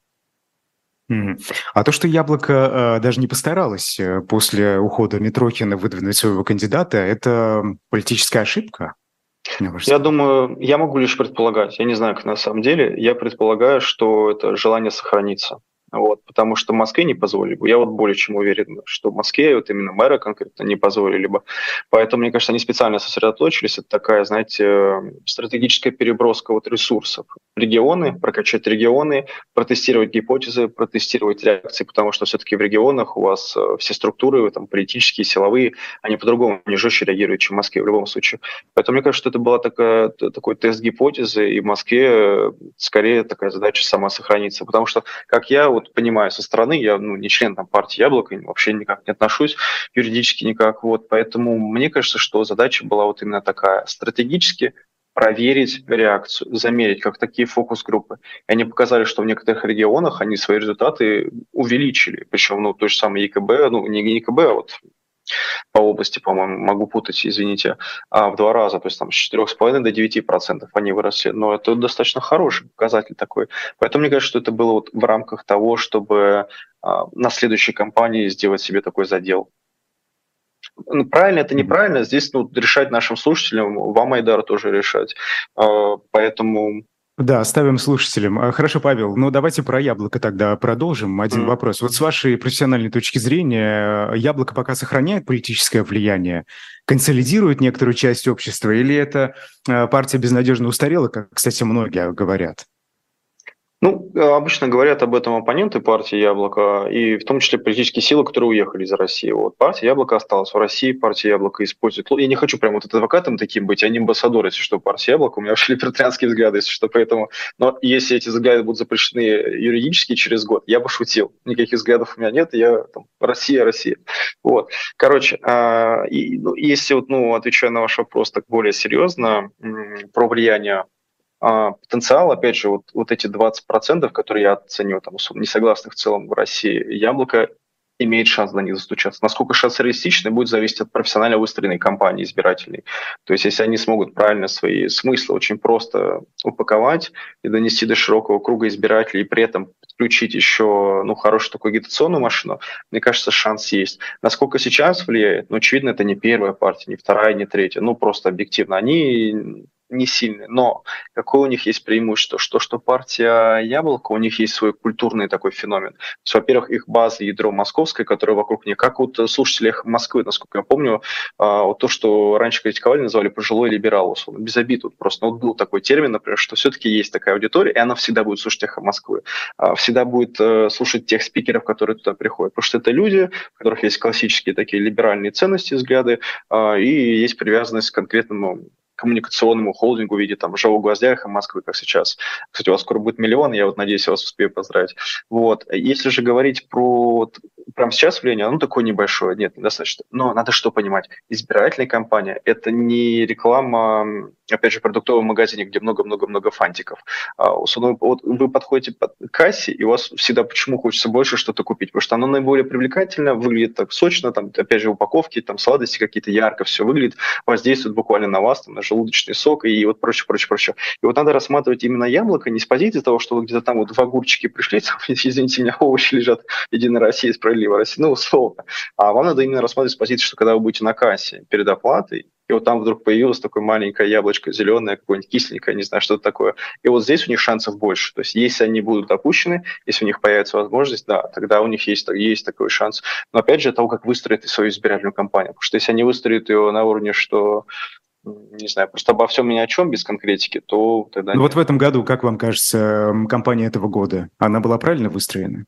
А то, что Яблоко э, даже не постаралось э, после ухода Митрохина выдвинуть своего кандидата, это политическая ошибка? Я думаю, я могу лишь предполагать. Я не знаю, как на самом деле. Я предполагаю, что это желание сохраниться. Вот, потому что Москве не позволили бы. Я вот более чем уверен, что в Москве вот именно мэра конкретно не позволили бы. Поэтому, мне кажется, они специально сосредоточились. Это такая, знаете, стратегическая переброска вот ресурсов. Регионы, прокачать регионы, протестировать гипотезы, протестировать реакции, потому что все-таки в регионах у вас э, все структуры, там, политические, силовые, они по-другому, не жестче реагируют, чем в Москве в любом случае. Поэтому мне кажется, что это была такая, такой тест гипотезы, и в Москве э, скорее такая задача сама сохраниться. Потому что, как я вот вот понимаю со стороны, я ну, не член там, партии Яблоко, вообще никак не отношусь, юридически никак. Вот, поэтому мне кажется, что задача была вот именно такая, стратегически проверить реакцию, замерить, как такие фокус-группы. И они показали, что в некоторых регионах они свои результаты увеличили. Причем, ну, то же самое ЕКБ, ну, не ЕКБ, а вот по области, по-моему, могу путать, извините, а в два раза, то есть там с 4,5 до 9 процентов они выросли, но это достаточно хороший показатель такой. Поэтому мне кажется, что это было вот в рамках того, чтобы а, на следующей кампании сделать себе такой задел. Ну, правильно это неправильно, здесь ну, решать нашим слушателям, вам, Айдар, тоже решать. А, поэтому да, оставим слушателям. А, хорошо, Павел, ну давайте про яблоко тогда продолжим. Один mm. вопрос. Вот с вашей профессиональной точки зрения, яблоко пока сохраняет политическое влияние, консолидирует некоторую часть общества, или это а, партия безнадежно устарела, как, кстати, многие говорят? Ну, обычно говорят об этом оппоненты партии «Яблоко», и в том числе политические силы, которые уехали из России. Вот партия «Яблоко» осталась в России, партия «Яблоко» использует... Я не хочу прям вот адвокатом таким быть, а не амбассадор, если что, партия «Яблоко». У меня вообще либертарианские взгляды, если что, поэтому... Но если эти взгляды будут запрещены юридически через год, я бы шутил. Никаких взглядов у меня нет, я там, Россия, Россия. Вот. Короче, а, и, ну, если вот, ну, отвечая на ваш вопрос так более серьезно, про влияние потенциал, опять же, вот, вот эти 20%, которые я оценил, там, не согласных в целом в России, яблоко имеет шанс на них застучаться. Насколько шанс реалистичный, будет зависеть от профессионально выстроенной кампании избирательной. То есть, если они смогут правильно свои смыслы очень просто упаковать и донести до широкого круга избирателей, и при этом подключить еще ну, хорошую такую агитационную машину, мне кажется, шанс есть. Насколько сейчас влияет? Ну, очевидно, это не первая партия, не вторая, не третья. Ну, просто объективно. Они не сильный. Но какое у них есть преимущество? Что, что партия Яблоко, у них есть свой культурный такой феномен. во-первых, их база ядро московское, которое вокруг них, как вот слушатели Москвы, насколько я помню, а, вот то, что раньше критиковали, называли пожилой либерал, условно, без обид. Вот просто вот был такой термин, например, что все-таки есть такая аудитория, и она всегда будет слушать эхо Москвы, а, всегда будет э, слушать тех спикеров, которые туда приходят, потому что это люди, у которых есть классические такие либеральные ценности, взгляды, а, и есть привязанность к конкретному коммуникационному холдингу в виде там живого гвоздя Москвы, как сейчас. Кстати, у вас скоро будет миллион, я вот надеюсь, я вас успею поздравить. Вот. Если же говорить про прямо сейчас влияние, оно такое небольшое, нет, недостаточно. Но надо что понимать, избирательная кампания – это не реклама, опять же, продуктового магазине, где много-много-много фантиков. А, вот вы подходите к кассе, и у вас всегда почему хочется больше что-то купить, потому что оно наиболее привлекательно, выглядит так сочно, там, опять же, упаковки, там, сладости какие-то ярко все выглядит, воздействует буквально на вас, там, на желудочный сок и вот прочее, прочее, прочее. И вот надо рассматривать именно яблоко не с позиции того, что вы где-то там вот в огурчике пришли, там, извините меня, овощи лежат Единая Россия, справедливая Россия, ну, условно. А вам надо именно рассматривать с позиции, что когда вы будете на кассе перед оплатой, и вот там вдруг появилось такое маленькое яблочко зеленое, какое-нибудь кисленькое, не знаю, что это такое. И вот здесь у них шансов больше. То есть если они будут допущены, если у них появится возможность, да, тогда у них есть, есть такой шанс. Но опять же, того, как выстроить свою избирательную кампанию. Потому что если они выстроят ее на уровне, что не знаю, просто обо всем ни о чем без конкретики, то тогда... Ну вот в этом году, как вам кажется, кампания этого года, она была правильно выстроена?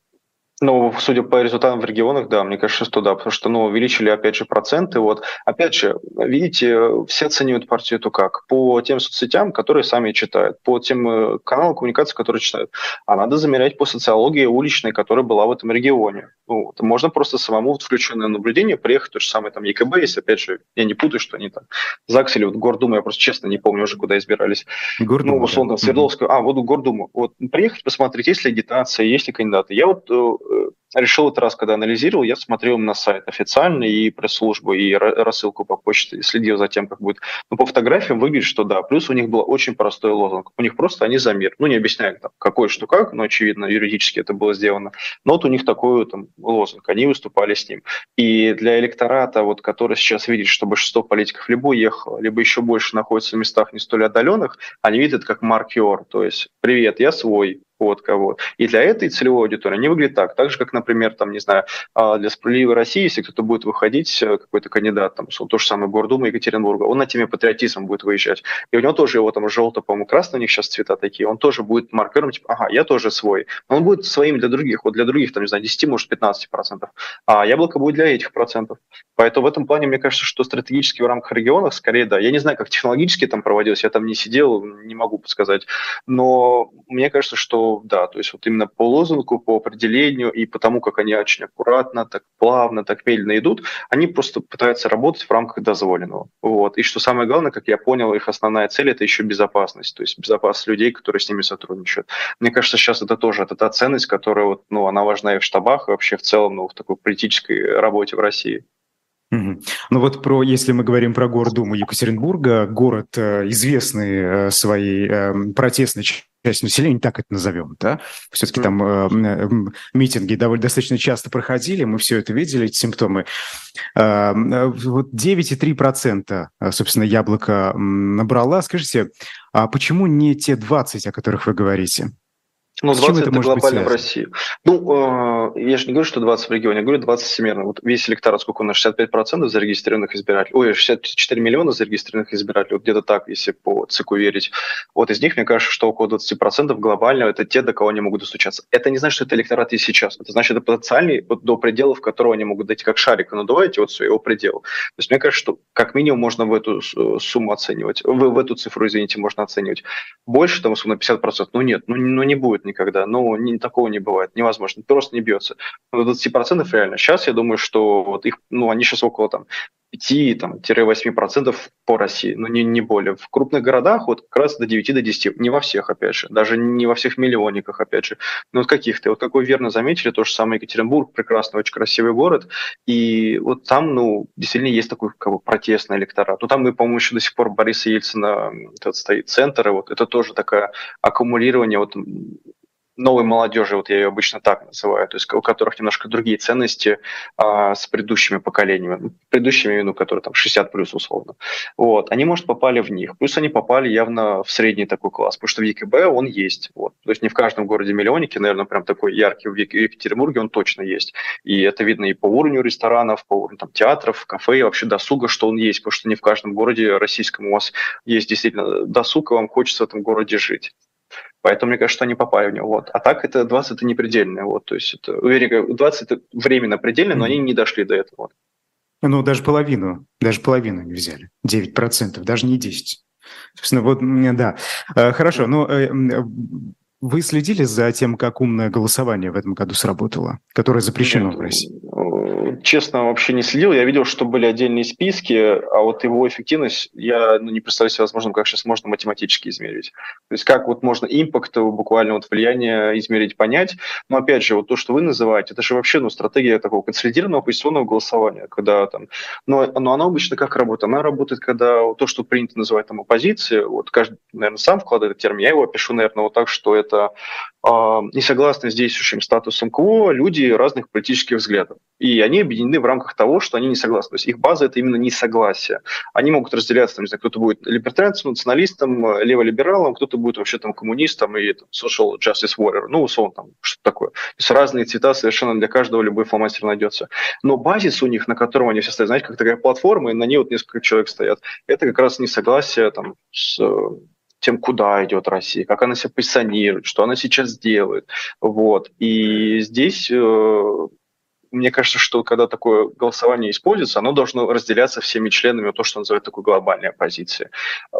Ну, судя по результатам в регионах, да, мне кажется, что да, потому что, ну, увеличили, опять же, проценты. Вот, опять же, видите, все оценивают партию эту как? По тем соцсетям, которые сами читают, по тем э, каналам коммуникации, которые читают. А надо замерять по социологии уличной, которая была в этом регионе. Вот. Можно просто самому вот включенное наблюдение приехать, то же самое там ЕКБ, если, опять же, я не путаю, что они там ЗАГС или вот Гордума, я просто честно не помню уже, куда избирались. Гордума, ну, условно, да. Свердловскую, а, вот Гордума. Вот, приехать, посмотреть, есть ли агитация, есть ли кандидаты. Я вот uh, решил этот раз, когда анализировал, я смотрел на сайт официальный и пресс-службу, и рассылку по почте, следил за тем, как будет. Но по фотографиям выглядит, что да. Плюс у них был очень простой лозунг. У них просто они за мир. Ну, не объясняют, там, какой что как, но, очевидно, юридически это было сделано. Но вот у них такой там лозунг. Они выступали с ним. И для электората, вот, который сейчас видит, что большинство политиков либо уехало, либо еще больше находится в местах не столь отдаленных, они видят как маркер. То есть, привет, я свой, вот кого. И для этой целевой аудитории они выглядят так. Так же, как, например, там, не знаю, а, для «Справедливой России», если кто-то будет выходить, э, какой-то кандидат, там, то же самое Гордума Екатеринбурга, он на теме патриотизма будет выезжать. И у него тоже его там желто, по-моему, красный, у них сейчас цвета такие, он тоже будет маркером, типа, ага, я тоже свой. Но он будет своим для других, вот для других, там, не знаю, 10, может, 15 процентов. А яблоко будет для этих процентов. Поэтому в этом плане, мне кажется, что стратегически в рамках регионов, скорее, да. Я не знаю, как технологически там проводилось, я там не сидел, не могу подсказать. Но мне кажется, что да, то есть вот именно по лозунгу, по определению и по тому, как они очень аккуратно, так плавно, так медленно идут, они просто пытаются работать в рамках дозволенного. Вот. И что самое главное, как я понял, их основная цель – это еще безопасность, то есть безопасность людей, которые с ними сотрудничают. Мне кажется, сейчас это тоже это та ценность, которая вот, ну, она важна и в штабах, и вообще в целом ну, в такой политической работе в России. Угу. Ну вот про, если мы говорим про город Думу Екатеринбурга, город э, известный э, своей э, протестной частью населения, так это назовем, да? Все-таки там э, э, митинги довольно достаточно часто проходили, мы все это видели, эти симптомы. Э, вот 9,3%, собственно, яблоко набрала. Скажите, а почему не те 20, о которых вы говорите? Ну, 20 это, это глобально в России. Ну, э, я же не говорю, что 20 в регионе, я говорю 20 всемирно. Вот весь электорат, сколько у нас, 65% зарегистрированных избирателей, ой, 64 миллиона зарегистрированных избирателей, вот где-то так, если по цику верить. Вот из них, мне кажется, что около 20% глобально это те, до кого они могут достучаться. Это не значит, что это электорат и сейчас. Это значит, это потенциальный вот до предела, в которого они могут дойти как шарик, надуваете вот своего предела. То есть мне кажется, что как минимум можно в эту сумму оценивать, в, в эту цифру, извините, можно оценивать. Больше, там, условно, 50%, ну нет, ну, ну не будет никогда. Ну, не, такого не бывает, невозможно, просто не бьется. Но 20% реально. Сейчас я думаю, что вот их, ну, они сейчас около там 5-8% по России, но не, не более. В крупных городах вот как раз до 9 до 10, не во всех, опять же, даже не во всех миллионниках, опять же, но вот каких-то. Вот как вы верно заметили, то же самое Екатеринбург, прекрасный, очень красивый город, и вот там, ну, действительно есть такой как бы протестный электорат. Ну, там и, по-моему, еще до сих пор Бориса Ельцина этот стоит центр, и вот это тоже такое аккумулирование вот новой молодежи, вот я ее обычно так называю, то есть у которых немножко другие ценности а, с предыдущими поколениями, ну, предыдущими, ну, которые там 60 плюс условно. Вот, они, может, попали в них. Плюс они попали явно в средний такой класс, потому что в ЕКБ он есть. Вот. То есть не в каждом городе миллионники, наверное, прям такой яркий в Екатеринбурге он точно есть. И это видно и по уровню ресторанов, по уровню там, театров, кафе и вообще досуга, что он есть, потому что не в каждом городе российском у вас есть действительно досуг, и вам хочется в этом городе жить. Поэтому мне кажется, что они попали в него. Вот. А так это 20 это не предельное. Вот. То есть это, уверен, 20 это временно предельно, но они не дошли до этого. Ну, даже половину, даже половину не взяли. 9%, даже не 10%. Собственно, вот, да. Э, хорошо, но э, вы следили за тем, как умное голосование в этом году сработало, которое запрещено Нет, в России? Честно, вообще не следил. Я видел, что были отдельные списки, а вот его эффективность я ну, не представляю себе возможным, как сейчас можно математически измерить. То есть как вот можно импакт, буквально вот влияние измерить, понять. Но опять же, вот то, что вы называете, это же вообще ну, стратегия такого консолидированного оппозиционного голосования, когда там... Но, но она обычно как работает? Она работает, когда то, что принято называть там оппозицией, вот каждый, наверное, сам вкладывает термин, я его опишу, наверное, вот так, что это э, не согласны с действующим статусом КВО люди разных политических взглядов. И они объединены в рамках того, что они не согласны. То есть их база – это именно несогласие. Они могут разделяться, там, не знаю, кто-то будет либертарианцем, националистом, леволибералом, кто-то будет вообще там коммунистом и там, social justice warrior, ну, условно, там, что такое. То есть разные цвета совершенно для каждого любой фломастер найдется. Но базис у них, на котором они все стоят, знаете, как такая платформа, и на ней вот несколько человек стоят, это как раз несогласие там, с тем, куда идет Россия, как она себя позиционирует, что она сейчас делает. Вот. И здесь э, мне кажется, что когда такое голосование используется, оно должно разделяться всеми членами, то, что называют такой глобальной оппозицией.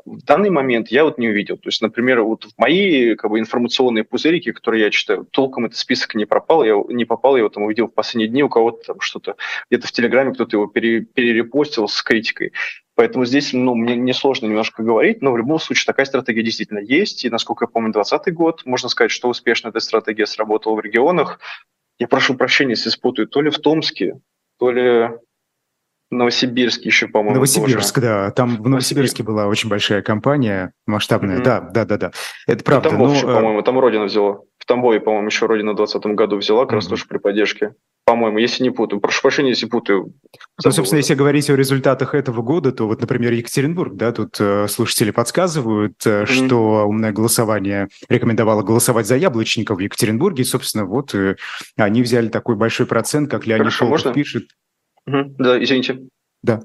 В данный момент я вот не увидел. То есть, например, вот в мои как бы, информационные пузырики, которые я читаю, толком этот список не пропал, я не попал, я его там увидел в последние дни, у кого-то там что-то, где-то в Телеграме кто-то его пере, перерепостил с критикой. Поэтому здесь ну, мне несложно немножко говорить, но в любом случае такая стратегия действительно есть. И, насколько я помню, 2020 год, можно сказать, что успешно эта стратегия сработала в регионах. Я прошу прощения, если спутаю, то ли в Томске, то ли Новосибирск еще, по-моему. Новосибирск, тоже. да. Там в Новосибирске была очень большая компания, масштабная. Mm-hmm. Да, да, да, да. Это правда. Тамбов но... еще, по-моему, там Родина взяла. В Тамбове, по-моему, еще Родина в 2020 году взяла, как mm-hmm. раз тоже при поддержке по-моему, если не путаю. Прошу прощения, если путаю. Ну, собственно, если говорить о результатах этого года, то вот, например, Екатеринбург, да, тут э, слушатели подсказывают, э, mm-hmm. что умное голосование рекомендовало голосовать за Яблочников в Екатеринбурге, и, собственно, вот э, они взяли такой большой процент, как Леонид Хорошо, можно? пишет. Mm-hmm. Да, извините. Да.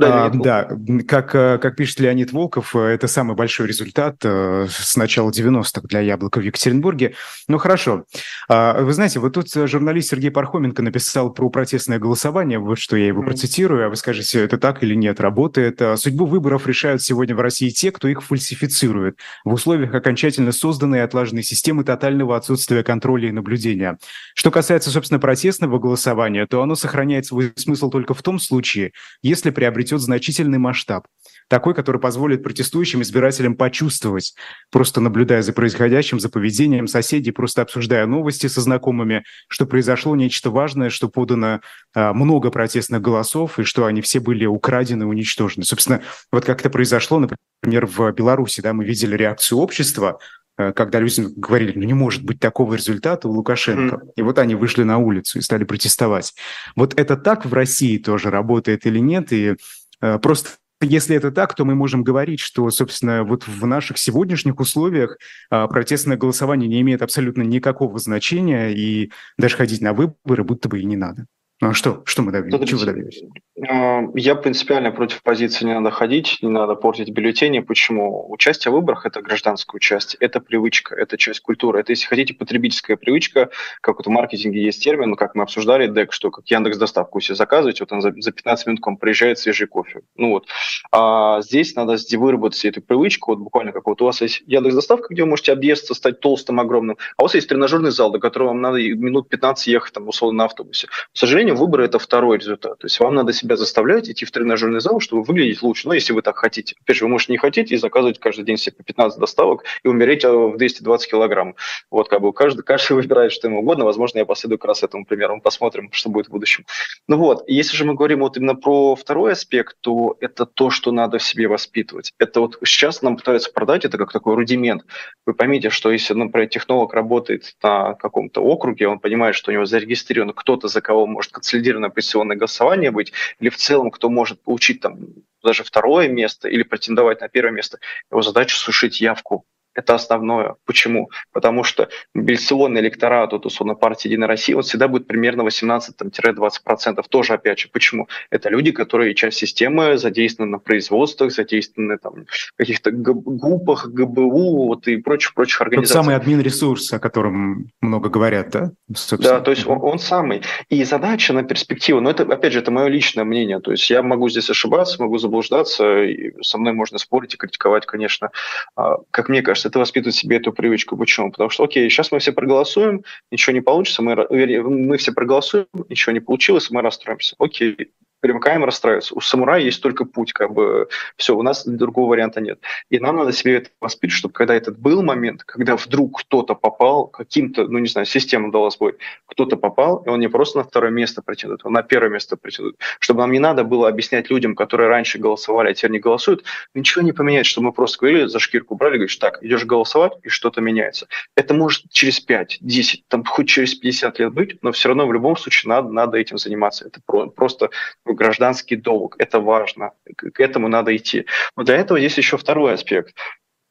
Да, а, да, как, э, как пишет Леонид Волков, э, это самый большой результат э, с начала 90-х для Яблока в Екатеринбурге. Ну, хорошо. А, вы знаете, вот тут журналист Сергей Пархоменко написал про протестное голосование, вот что я его процитирую, а вы скажете, это так или нет, работает. Судьбу выборов решают сегодня в России те, кто их фальсифицирует в условиях окончательно созданной и отлаженной системы тотального отсутствия контроля и наблюдения. Что касается, собственно, протестного голосования, то оно сохраняет свой смысл только в том случае, если приобретет обретет значительный масштаб. Такой, который позволит протестующим избирателям почувствовать, просто наблюдая за происходящим, за поведением соседей, просто обсуждая новости со знакомыми, что произошло нечто важное, что подано а, много протестных голосов и что они все были украдены, уничтожены. Собственно, вот как это произошло, например, в Беларуси, да, мы видели реакцию общества, когда люди говорили, ну не может быть такого результата у Лукашенко. Mm. И вот они вышли на улицу и стали протестовать. Вот это так в России тоже работает или нет? И Э, просто если это так, то мы можем говорить, что, собственно, вот в наших сегодняшних условиях а, протестное голосование не имеет абсолютно никакого значения, и даже ходить на выборы будто бы и не надо. Ну а что? Что мы добились? Чего добились? А, я принципиально против позиции «не надо ходить, не надо портить бюллетени». Почему? Участие в выборах – это гражданское участие, это привычка, это часть культуры. Это, если хотите, потребительская привычка, как вот в маркетинге есть термин, как мы обсуждали, ДЭК, что как Яндекс доставку себе заказываете, вот он за, за 15 минут к вам приезжает свежий кофе. Ну вот. А здесь надо выработать эту привычку, вот буквально как вот у вас есть Яндекс доставка, где вы можете объесться, стать толстым, огромным, а у вас есть тренажерный зал, до которого вам надо минут 15 ехать, там, условно, на автобусе. К сожалению, выборы – это второй результат. То есть вам надо себя заставлять идти в тренажерный зал, чтобы выглядеть лучше. Но если вы так хотите. Опять же, вы можете не хотеть и заказывать каждый день себе по 15 доставок и умереть э, в 220 килограмм. Вот как бы каждый, каждый выбирает, что ему угодно. Возможно, я последую как раз этому примеру. Мы посмотрим, что будет в будущем. Ну вот, если же мы говорим вот именно про второй аспект, то это то, что надо в себе воспитывать. Это вот сейчас нам пытаются продать это как такой рудимент. Вы поймите, что если, например, технолог работает на каком-то округе, он понимает, что у него зарегистрирован кто-то, за кого может консолидированное позиционное голосование быть, или в целом кто может получить там даже второе место или претендовать на первое место, его задача сушить явку это основное. Почему? Потому что мобилизационный электорат, вот, условно, партии «Единая Россия», он всегда будет примерно 18-20%. Тоже, опять же, почему? Это люди, которые часть системы задействованы на производствах, задействованы там, в каких-то ГУПах, ГБУ вот, и прочих-прочих организациях. Тот самый админ-ресурс, о котором много говорят, да? Собственно. Да, то есть он, он самый. И задача на перспективу, но это, опять же, это мое личное мнение. То есть я могу здесь ошибаться, могу заблуждаться, и со мной можно спорить и критиковать, конечно. А, как мне кажется, это воспитывать себе эту привычку. Почему? Потому что, окей, сейчас мы все проголосуем, ничего не получится, мы, мы все проголосуем, ничего не получилось, мы расстроимся. Окей, привыкаем расстраиваться. У самурая есть только путь, как бы все, у нас другого варианта нет. И нам надо себе это воспитать, чтобы когда этот был момент, когда вдруг кто-то попал, каким-то, ну не знаю, система дала сбой, кто-то попал, и он не просто на второе место претендует, он на первое место претендует. Чтобы нам не надо было объяснять людям, которые раньше голосовали, а теперь не голосуют, ничего не поменять, чтобы мы просто говорили, за шкирку брали, говоришь, так, идешь голосовать, и что-то меняется. Это может через 5, 10, там хоть через 50 лет быть, но все равно в любом случае надо, надо этим заниматься. Это просто гражданский долг. Это важно. К этому надо идти. Но для этого есть еще второй аспект.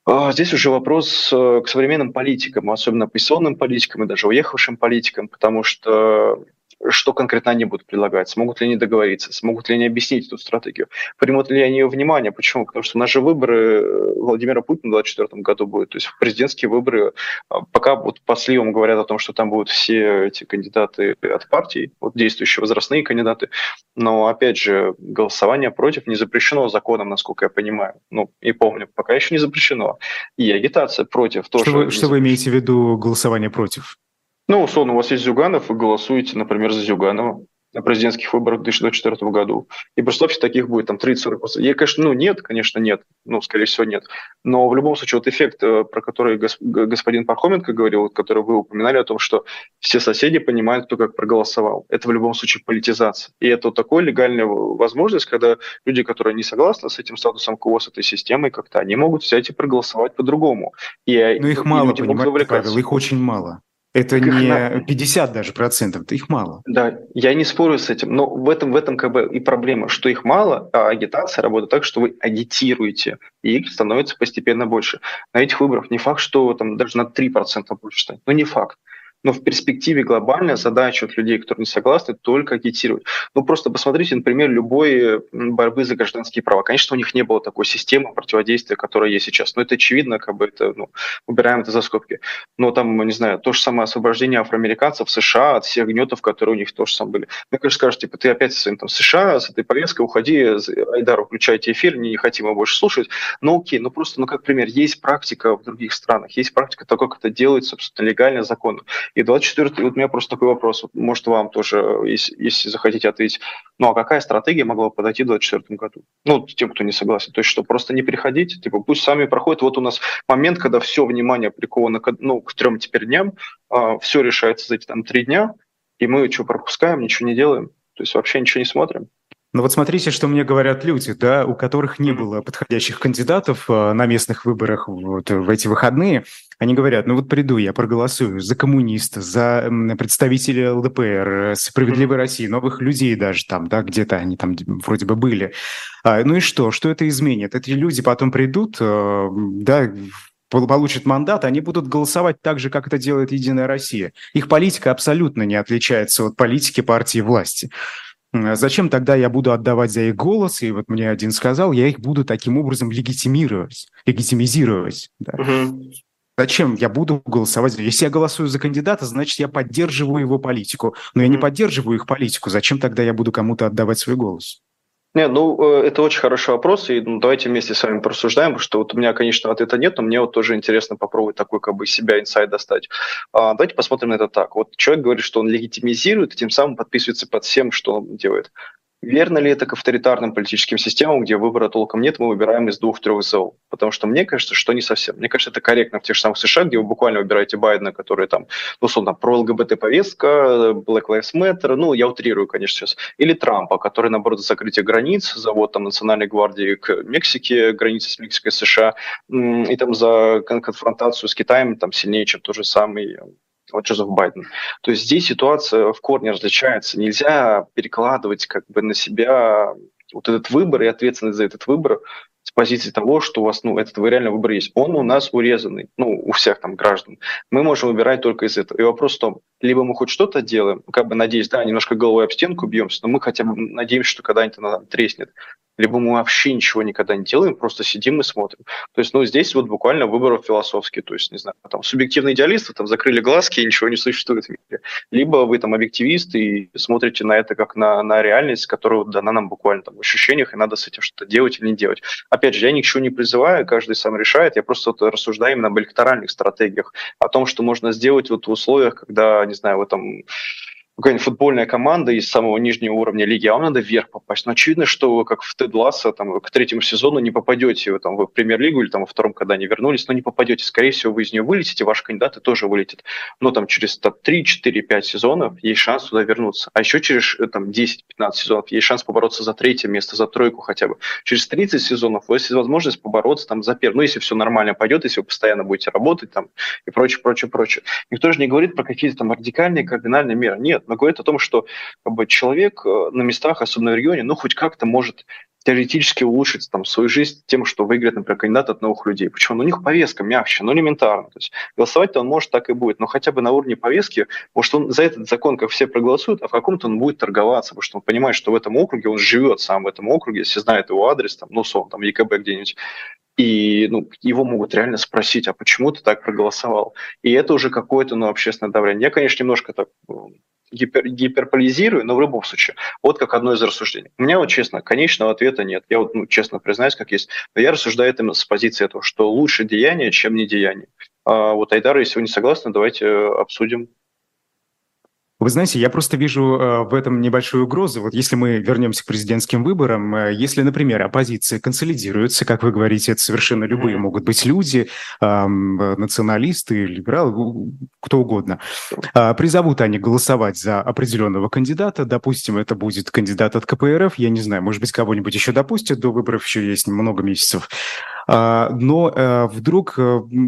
А, здесь уже вопрос э, к современным политикам, особенно оппозиционным политикам и даже уехавшим политикам, потому что что конкретно они будут предлагать, смогут ли они договориться, смогут ли они объяснить эту стратегию, примут ли они ее внимание. Почему? Потому что наши выборы э, Владимира Путина в 2024 году будут, то есть президентские выборы, а, пока вот по сливам говорят о том, что там будут все эти кандидаты от партий, вот действующие возрастные кандидаты, но, опять же, голосование против не запрещено законом, насколько я понимаю. Ну, и помню, пока еще не запрещено. И агитация против тоже. Что вы, что вы имеете в виду голосование против? Ну, условно, у вас есть Зюганов, вы голосуете, например, за Зюганова на президентских выборах в 2024 году. И представьте, таких будет там 30-40%. Я, конечно, ну нет, конечно, нет. Ну, скорее всего, нет. Но в любом случае, вот эффект, э, про который господин Пархоменко говорил, который вы упоминали о том, что все соседи понимают, кто как проголосовал. Это в любом случае политизация. И это вот такая легальная возможность, когда люди, которые не согласны с этим статусом КО, с этой системой, как-то они могут взять и проголосовать по-другому. И, Но их и мало, понимаете, Павел, их очень мало. Это не 50 даже процентов, это их мало. Да, я не спорю с этим, но в этом, в этом как бы и проблема, что их мало, а агитация работает так, что вы агитируете, и их становится постепенно больше. На этих выборах не факт, что там даже на 3% больше станет, но не факт но в перспективе глобальная задача от людей, которые не согласны, только агитировать. Ну, просто посмотрите, например, любой борьбы за гражданские права. Конечно, у них не было такой системы противодействия, которая есть сейчас. Но это очевидно, как бы это, ну, убираем это за скобки. Но там, не знаю, то же самое освобождение афроамериканцев США от всех гнетов, которые у них тоже самое были. Мне, конечно, скажут, типа, ты опять со своим там США, с этой повесткой уходи, Айдар, включайте эфир, не хотим его больше слушать. Ну, окей, ну просто, ну, как пример, есть практика в других странах, есть практика того, как это делается, собственно, легально, законно. И 24 вот у меня просто такой вопрос, может, вам тоже, если, если захотите ответить, ну, а какая стратегия могла подойти в 2024 году? Ну, тем, кто не согласен. То есть что, просто не приходить? Типа, пусть сами проходят. Вот у нас момент, когда все внимание приковано к, ну, к трем теперь дням, а, все решается за эти там три дня, и мы что, пропускаем, ничего не делаем? То есть вообще ничего не смотрим? Ну вот смотрите, что мне говорят люди, да, у которых не было подходящих кандидатов э, на местных выборах вот в эти выходные. Они говорят, ну вот приду, я проголосую за коммуниста, за представителя ЛДПР, Справедливой России, новых людей даже там, да, где-то они там вроде бы были. А, ну и что? Что это изменит? Эти люди потом придут, э, да, получат мандат, они будут голосовать так же, как это делает Единая Россия. Их политика абсолютно не отличается от политики партии власти. А зачем тогда я буду отдавать за их голос? И вот мне один сказал, я их буду таким образом легитимировать, легитимизировать. Да. Угу. Зачем я буду голосовать? Если я голосую за кандидата, значит, я поддерживаю его политику. Но я не поддерживаю их политику. Зачем тогда я буду кому-то отдавать свой голос? Нет, ну, э, это очень хороший вопрос, и ну, давайте вместе с вами порассуждаем, потому что вот у меня, конечно, ответа нет, но мне вот тоже интересно попробовать такой как бы себя инсайд достать. А, давайте посмотрим на это так. Вот человек говорит, что он легитимизирует, и тем самым подписывается под всем, что он делает. Верно ли это к авторитарным политическим системам, где выбора толком нет, мы выбираем из двух-трех зол? Потому что мне кажется, что не совсем. Мне кажется, это корректно в тех же самых США, где вы буквально выбираете Байдена, который там, ну, условно, про ЛГБТ-повестка, Black Lives Matter, ну, я утрирую, конечно, сейчас, или Трампа, который, наоборот, за закрытие границ, завод там Национальной гвардии к Мексике, границы с Мексикой, США, и там за конфронтацию с Китаем там сильнее, чем тот же самый вот Джозеф Байден. То есть здесь ситуация в корне различается. Нельзя перекладывать как бы на себя вот этот выбор и ответственность за этот выбор с позиции того, что у вас, ну, этот реально выбор есть. Он у нас урезанный, ну, у всех там граждан. Мы можем выбирать только из этого. И вопрос в том, либо мы хоть что-то делаем, как бы надеюсь, да, немножко головой об стенку бьемся, но мы хотя бы надеемся, что когда-нибудь она треснет либо мы вообще ничего никогда не делаем, просто сидим и смотрим. То есть, ну, здесь вот буквально выбор философский, то есть, не знаю, там, субъективные идеалисты, там, закрыли глазки, и ничего не существует в мире. Либо вы там объективист и смотрите на это как на, на реальность, которая дана нам буквально там в ощущениях, и надо с этим что-то делать или не делать. Опять же, я ни к чему не призываю, каждый сам решает, я просто вот рассуждаю именно об электоральных стратегиях, о том, что можно сделать вот в условиях, когда, не знаю, в этом какая-нибудь футбольная команда из самого нижнего уровня лиги, а вам надо вверх попасть. Но очевидно, что вы, как в Тед Ласса, там, к третьему сезону не попадете вы, там, в премьер-лигу или там, во втором, когда они вернулись, но не попадете. Скорее всего, вы из нее вылетите, ваши кандидаты тоже вылетят. Но там через там, 3, 4, 5 сезонов есть шанс туда вернуться. А еще через э, там, 10-15 сезонов есть шанс побороться за третье место, за тройку хотя бы. Через 30 сезонов у вас есть возможность побороться там, за первое. Ну, если все нормально пойдет, если вы постоянно будете работать там, и прочее, прочее, прочее. Никто же не говорит про какие-то там радикальные, кардинальные меры. Нет, но говорит о том, что как бы, человек э, на местах, особенно в регионе, ну, хоть как-то может теоретически улучшить там, свою жизнь тем, что выиграет, например, кандидат от новых людей. Почему? Ну, у них повестка мягче, ну, элементарно. То есть голосовать-то он может так и будет, но хотя бы на уровне повестки, может, он за этот закон, как все проголосуют, а в каком-то он будет торговаться, потому что он понимает, что в этом округе он живет сам в этом округе, если знает его адрес, там, ну, сон, там, ЕКБ где-нибудь, и ну, его могут реально спросить, а почему ты так проголосовал? И это уже какое-то ну, общественное давление. Я, конечно, немножко так гипер, гиперполизирую, но в любом случае, вот как одно из рассуждений. У меня вот, честно, конечного ответа нет. Я вот, ну, честно признаюсь, как есть. Но я рассуждаю это с позиции этого, что лучше деяние, чем не деяние. А вот, Айдар, если вы не согласны, давайте э, обсудим вы знаете, я просто вижу э, в этом небольшую угрозу. Вот если мы вернемся к президентским выборам, э, если, например, оппозиция консолидируется, как вы говорите, это совершенно любые могут быть люди, э, националисты, либералы, кто угодно, э, призовут они голосовать за определенного кандидата, допустим, это будет кандидат от КПРФ, я не знаю, может быть, кого-нибудь еще допустят, до выборов еще есть много месяцев, э, но вдруг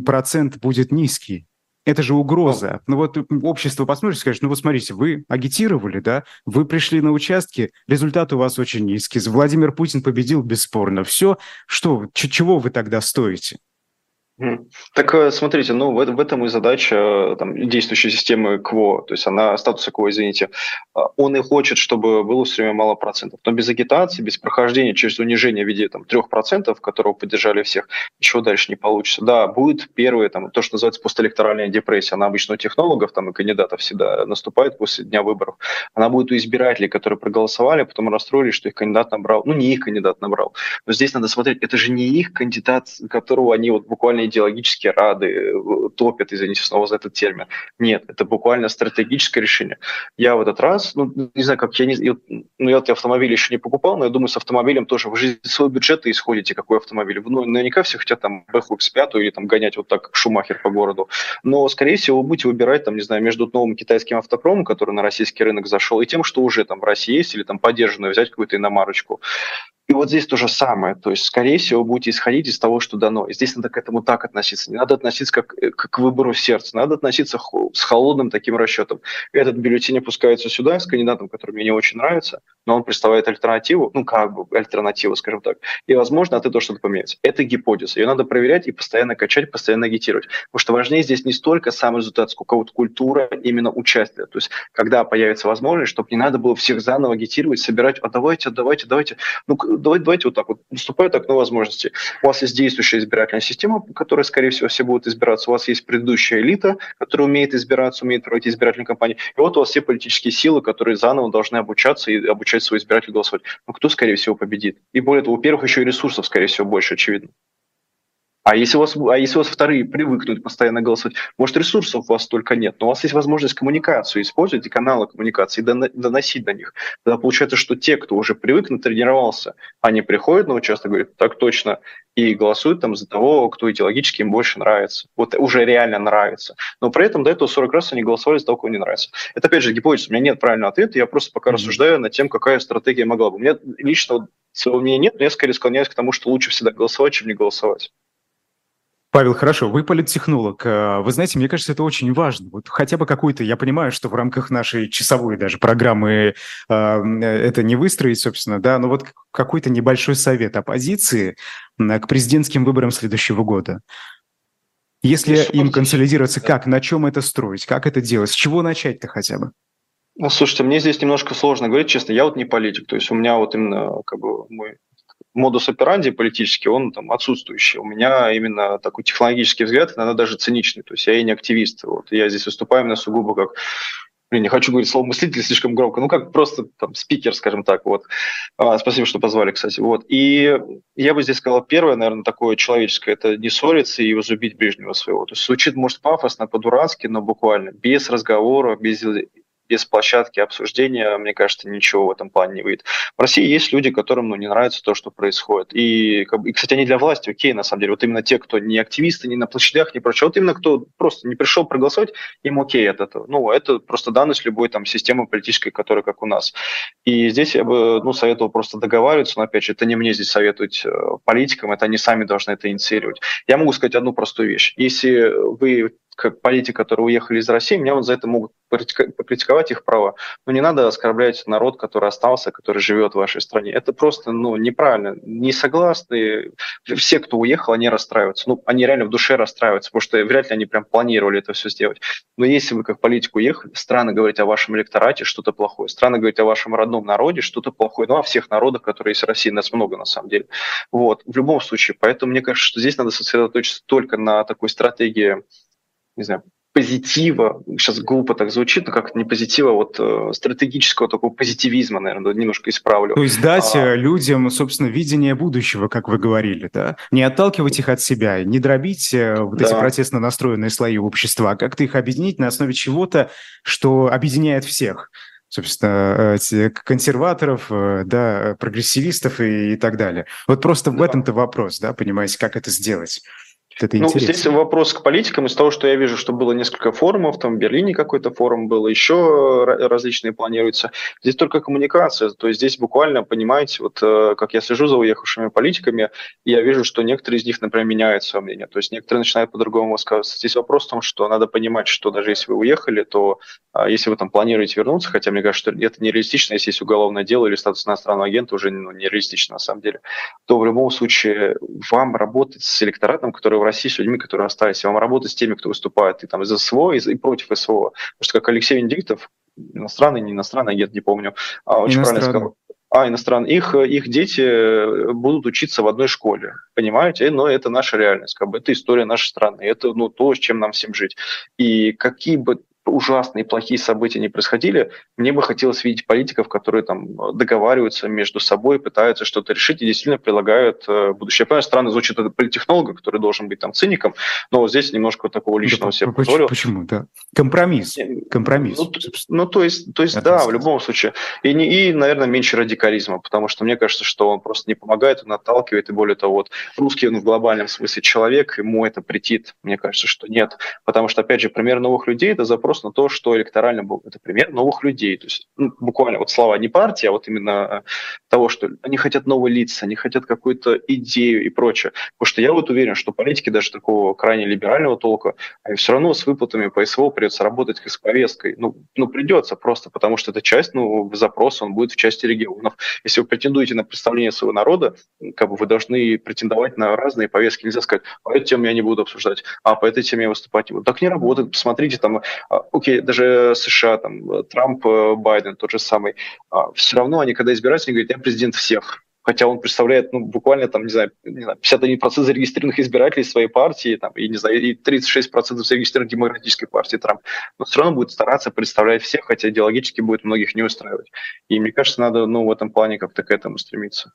процент будет низкий, это же угроза. Ну вот общество посмотрит и скажет, ну вот смотрите, вы агитировали, да, вы пришли на участки, результат у вас очень низкий. Владимир Путин победил бесспорно. Все, что, чего вы тогда стоите? Так э, смотрите, ну в, этом и задача э, там, действующей системы КВО, то есть она статуса КВО, извините. А, он и хочет, чтобы было все время мало процентов, но без агитации, без прохождения через унижение в виде там, 3%, которого поддержали всех, ничего дальше не получится. Да, будет первое, там, то, что называется постэлекторальная депрессия, она обычно у технологов там, и кандидатов всегда наступает после дня выборов. Она будет у избирателей, которые проголосовали, потом расстроились, что их кандидат набрал, ну не их кандидат набрал. Но здесь надо смотреть, это же не их кандидат, которого они вот буквально идеологически рады, э, топят, извините снова за этот термин. Нет, это буквально стратегическое решение. Я в этот раз, ну, не знаю, как я не... Ну, я автомобиль еще не покупал, но я думаю, с автомобилем тоже вы же свой бюджет исходите, какой автомобиль. Ну, наверняка все хотят там BMW X5 или там гонять вот так, Шумахер по городу. Но, скорее всего, вы будете выбирать, там, не знаю, между новым китайским автопромом, который на российский рынок зашел, и тем, что уже там в России есть, или там поддержанную взять какую-то иномарочку. И вот здесь то же самое. То есть, скорее всего, будете исходить из того, что дано. И здесь надо к этому так относиться. Не надо относиться как, э, как к выбору сердца. Надо относиться с холодным таким расчетом. Этот бюллетень опускается сюда с кандидатом, который мне не очень нравится, но он представляет альтернативу, ну, как бы альтернативу, скажем так. И, возможно, от этого что-то поменяется. Это гипотеза. Ее надо проверять и постоянно качать, постоянно агитировать. Потому что важнее здесь не столько сам результат, сколько вот культура именно участия. То есть, когда появится возможность, чтобы не надо было всех заново агитировать, собирать, а давайте, давайте, давайте. Ну, давайте, давайте вот так вот, наступает окно возможностей. У вас есть действующая избирательная система, которая, скорее всего, все будут избираться. У вас есть предыдущая элита, которая умеет избираться, умеет проводить избирательные кампании. И вот у вас все политические силы, которые заново должны обучаться и обучать своих избирателей голосовать. Но кто, скорее всего, победит? И более того, у первых еще и ресурсов, скорее всего, больше, очевидно. А если, у вас, а если у вас вторые привыкнут постоянно голосовать, может, ресурсов у вас только нет, но у вас есть возможность коммуникацию использовать и каналы коммуникации, и доносить до них. Тогда получается, что те, кто уже привык, натренировался, они приходят на участок, говорят, так точно, и голосуют там за того, кто идеологически им больше нравится. Вот уже реально нравится. Но при этом до этого 40 раз они голосовали за того, кого не нравится. Это, опять же, гипотеза. У меня нет правильного ответа, я просто пока mm-hmm. рассуждаю над тем, какая стратегия могла бы. У меня лично своего мнения нет, но я скорее склоняюсь к тому, что лучше всегда голосовать, чем не голосовать. Павел, хорошо, вы политтехнолог. Э, вы знаете, мне кажется, это очень важно. Вот хотя бы какой-то, я понимаю, что в рамках нашей часовой даже программы э, это не выстроить, собственно, да, но вот какой-то небольшой совет оппозиции к президентским выборам следующего года. Если Еще им консолидироваться, да. как, на чем это строить, как это делать, с чего начать-то хотя бы? Ну, слушайте, мне здесь немножко сложно говорить, честно, я вот не политик, то есть у меня вот именно как бы мой модус операнди политический, он там отсутствующий. У меня именно такой технологический взгляд, иногда даже циничный. То есть я и не активист. Вот. Я здесь выступаю именно сугубо как не хочу говорить слово мыслитель слишком громко, ну как просто там спикер, скажем так, вот. А, спасибо, что позвали, кстати, вот. И я бы здесь сказал, первое, наверное, такое человеческое, это не ссориться и возлюбить ближнего своего. То есть звучит, может, пафосно, по-дурацки, но буквально, без разговора, без без площадки обсуждения, мне кажется, ничего в этом плане не выйдет. В России есть люди, которым ну, не нравится то, что происходит. И, и, кстати, они для власти окей, на самом деле. Вот именно те, кто не активисты, не на площадях, не прочее. Вот именно кто просто не пришел проголосовать, им окей от этого. Ну, это просто данность любой там системы политической, которая как у нас. И здесь я бы ну, советовал просто договариваться, но, опять же, это не мне здесь советовать э, политикам, это они сами должны это инициировать. Я могу сказать одну простую вещь. Если вы политики, которые уехали из России, меня вот за это могут покритиковать их права. Но не надо оскорблять народ, который остался, который живет в вашей стране. Это просто ну, неправильно. Не согласны. Все, кто уехал, они расстраиваются. Ну, они реально в душе расстраиваются, потому что вряд ли они прям планировали это все сделать. Но если вы как политик уехали, странно говорить о вашем электорате что-то плохое, странно говорить о вашем родном народе что-то плохое, ну, о всех народах, которые есть в России, нас много на самом деле. Вот, в любом случае. Поэтому мне кажется, что здесь надо сосредоточиться только на такой стратегии не знаю, позитива, сейчас глупо так звучит, но как не позитива, вот э, стратегического такого позитивизма, наверное, немножко исправлю. То есть дать а, э, людям, собственно, видение будущего, как вы говорили, да? Не отталкивать их от себя, не дробить э, вот да. эти протестно настроенные слои общества, а как-то их объединить на основе чего-то, что объединяет всех собственно, консерваторов, да, прогрессивистов и, и так далее. Вот просто да. в этом-то вопрос, да, понимаете, как это сделать. Это ну, интересно. здесь вопрос к политикам. Из того, что я вижу, что было несколько форумов, там в Берлине какой-то форум был, еще различные планируются. Здесь только коммуникация. То есть здесь буквально, понимаете, вот э, как я слежу за уехавшими политиками, я вижу, что некоторые из них, например, меняют свое мнение. То есть некоторые начинают по-другому высказываться. Здесь вопрос в том, что надо понимать, что даже если вы уехали, то а, если вы там планируете вернуться, хотя мне кажется, что это нереалистично, если есть уголовное дело или статус иностранного агента, уже ну, нереалистично на самом деле, то в любом случае вам работать с электоратом, который в России, с людьми, которые остались, вам работать с теми, кто выступает и там из СВО, и, и против СВО. Потому что, как Алексей Венедиктов, иностранный, не иностранный агент, не помню, а очень правильно сказал, а, иностранные, их, их дети будут учиться в одной школе, понимаете? Но это наша реальность, как бы. Это история нашей страны, это ну, то, с чем нам всем жить. И какие бы ужасные, плохие события не происходили, мне бы хотелось видеть политиков, которые там договариваются между собой, пытаются что-то решить и действительно прилагают э, будущее. Я понимаю, странно звучит это политтехнолога, который должен быть там циником, но вот здесь немножко такого личного да, себе позволил. Почему, да? Компромисс. Компромисс. Ну, ну то есть, то есть да, сказать. в любом случае. И, не, и, наверное, меньше радикализма, потому что мне кажется, что он просто не помогает, он отталкивает, и более того, вот русский он в глобальном смысле человек, ему это претит. Мне кажется, что нет. Потому что, опять же, пример новых людей – это запрос на то, что электорально был это пример новых людей. То есть ну, буквально вот слова не партии, а вот именно того, что они хотят новые лица, они хотят какую-то идею и прочее. Потому что я вот уверен, что политики даже такого крайне либерального толка, они все равно с выплатами по СВО придется работать как с повесткой. Ну, ну придется просто, потому что эта часть, ну, запроса, он будет в части регионов. Если вы претендуете на представление своего народа, как бы вы должны претендовать на разные повестки. Нельзя сказать, по этой теме я не буду обсуждать, а по этой теме я выступать не буду. Так не работает. Посмотрите, там окей, даже США, там, Трамп, э, Байден, тот же самый, а, все равно они, когда избираются, они говорят, я президент всех. Хотя он представляет, ну, буквально, там, не знаю, не знаю 51% зарегистрированных избирателей своей партии, там, и, не знаю, и 36% зарегистрированных демократической партии Трамп. Но все равно будет стараться представлять всех, хотя идеологически будет многих не устраивать. И мне кажется, надо, ну, в этом плане как-то к этому стремиться.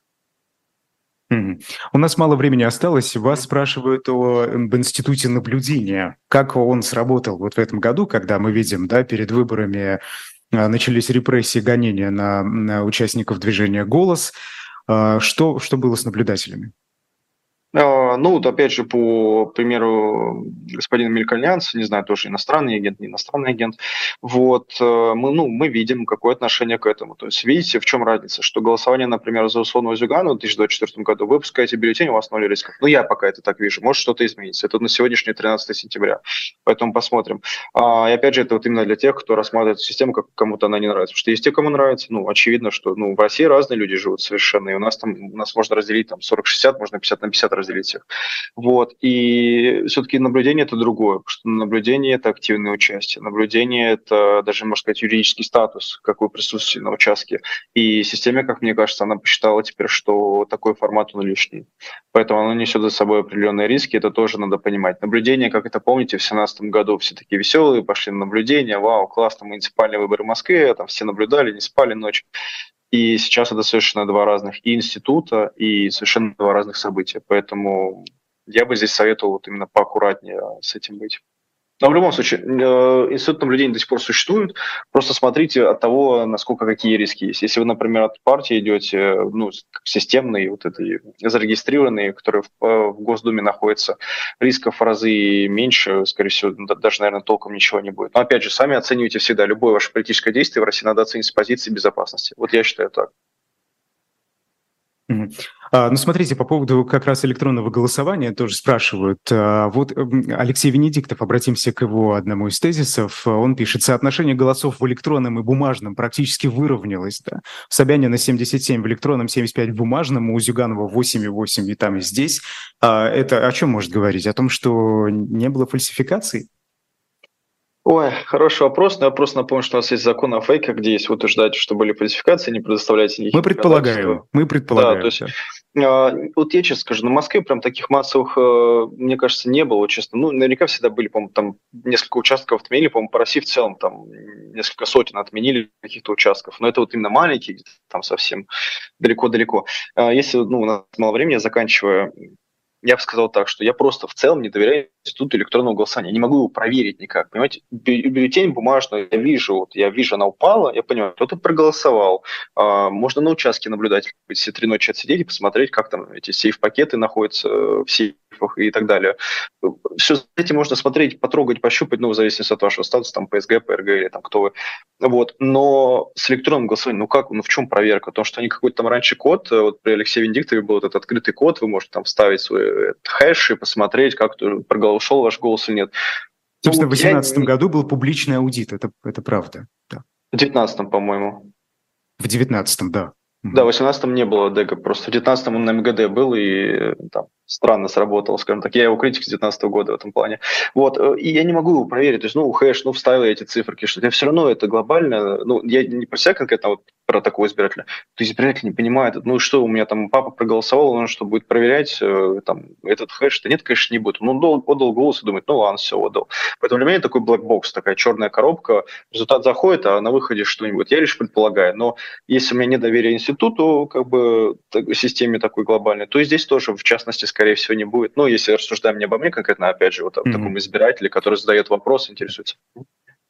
У нас мало времени осталось. Вас спрашивают о, об институте наблюдения. Как он сработал вот в этом году, когда мы видим, да, перед выборами а, начались репрессии, гонения на, на участников движения «Голос». А, что, что было с наблюдателями? А, ну, вот опять же, по примеру господина Мелькальянца, не знаю, тоже иностранный агент, не иностранный агент, вот, э, мы, ну, мы видим какое отношение к этому. То есть, видите, в чем разница, что голосование, например, за условного Зюгана в 2024 году, вы пускаете бюллетень, у вас ноль рисков. Ну, я пока это так вижу, может что-то изменится. Это на сегодняшний 13 сентября, поэтому посмотрим. А, и опять же, это вот именно для тех, кто рассматривает систему, как кому-то она не нравится. Потому что есть те, кому нравится, ну, очевидно, что ну, в России разные люди живут совершенно, и у нас там, у нас можно разделить там 40-60, можно 50 на 50 разделить всех. Вот. И все-таки наблюдение – это другое, потому что наблюдение – это активное участие. Наблюдение – это даже, можно сказать, юридический статус, как вы присутствуете на участке. И система, как мне кажется, она посчитала теперь, что такой формат он лишний. Поэтому оно несет за собой определенные риски, это тоже надо понимать. Наблюдение, как это помните, в 2017 году все такие веселые, пошли на наблюдение, вау, классно, муниципальные выборы в Москве, там все наблюдали, не спали ночью. И сейчас это совершенно два разных и института, и совершенно два разных события. Поэтому я бы здесь советовал вот именно поаккуратнее с этим быть. Но в любом случае, э, институт наблюдения до сих пор существует. Просто смотрите от того, насколько какие риски есть. Если вы, например, от партии идете, ну, системные, вот этой зарегистрированные, которые в, э, в Госдуме находятся, рисков в разы меньше, скорее всего, даже, наверное, толком ничего не будет. Но, опять же, сами оценивайте всегда. Любое ваше политическое действие в России надо оценить с позиции безопасности. Вот я считаю так. А, ну, смотрите, по поводу как раз электронного голосования тоже спрашивают. А, вот Алексей Венедиктов, обратимся к его одному из тезисов. Он пишет, соотношение голосов в электронном и бумажном практически выровнялось. Да? Собянина 77 в электронном, 75 в бумажном, у Зюганова 8,8 и там, и здесь. А, это о чем может говорить? О том, что не было фальсификаций? Ой, хороший вопрос. Но я просто напомню, что у нас есть закон о фейках, где есть утверждать, что были фальсификации, не предоставляйте никаких Мы предполагаем, мы предполагаем. Да, то есть, да. вот я честно скажу, на Москве прям таких массовых, э, мне кажется, не было, честно. Ну, наверняка всегда были, по-моему, там несколько участков отменили, по-моему, по России в целом там несколько сотен отменили каких-то участков. Но это вот именно маленькие, там совсем далеко-далеко. А если ну, у нас мало времени, я заканчиваю я бы сказал так, что я просто в целом не доверяю институту электронного голосования. Я не могу его проверить никак. Понимаете, бюллетень бумажный, я вижу, вот я вижу, она упала, я понимаю, кто-то проголосовал. А, можно на участке наблюдать, все три ночи отсидеть и посмотреть, как там эти сейф-пакеты находятся в сейфах и так далее. Все эти можно смотреть, потрогать, пощупать, ну, в зависимости от вашего статуса, там, PSG, PRG или там кто вы. Вот. Но с электронным голосованием, ну как, ну в чем проверка? То, что они какой-то там раньше код, э, вот при Алексее Венедиктове был этот открытый код, вы можете там вставить свой хэш и посмотреть, как ушел ваш голос или нет. Собственно, ну, в 2018 я... году был публичный аудит, это, это правда. Да. В 2019, по-моему. В 2019, да. Да, в 18-м не было дега, просто в 19-м он на МГД был и там странно сработал, скажем так. Я его критик с 19 года в этом плане. Вот, э, и я не могу его проверить. То есть, ну, хэш, ну, вставил я эти циферки, что я все равно это глобально, ну, я не про себя конкретно, вот про такого избирателя. То избиратель не понимает, ну, что у меня там папа проголосовал, он что, будет проверять э, там этот хэш? Да нет, конечно, не будет. Он отдал, голос и думает, ну, ладно, все, отдал. Поэтому для меня такой black box, такая черная коробка, результат заходит, а на выходе что-нибудь. Я лишь предполагаю. Но если у меня нет доверия институту, как бы, системе такой глобальной, то и здесь тоже, в частности, скорее всего, не будет. Ну, если рассуждаем не обо мне конкретно, опять же, вот о mm-hmm. таком избирателе, который задает вопрос, интересуется.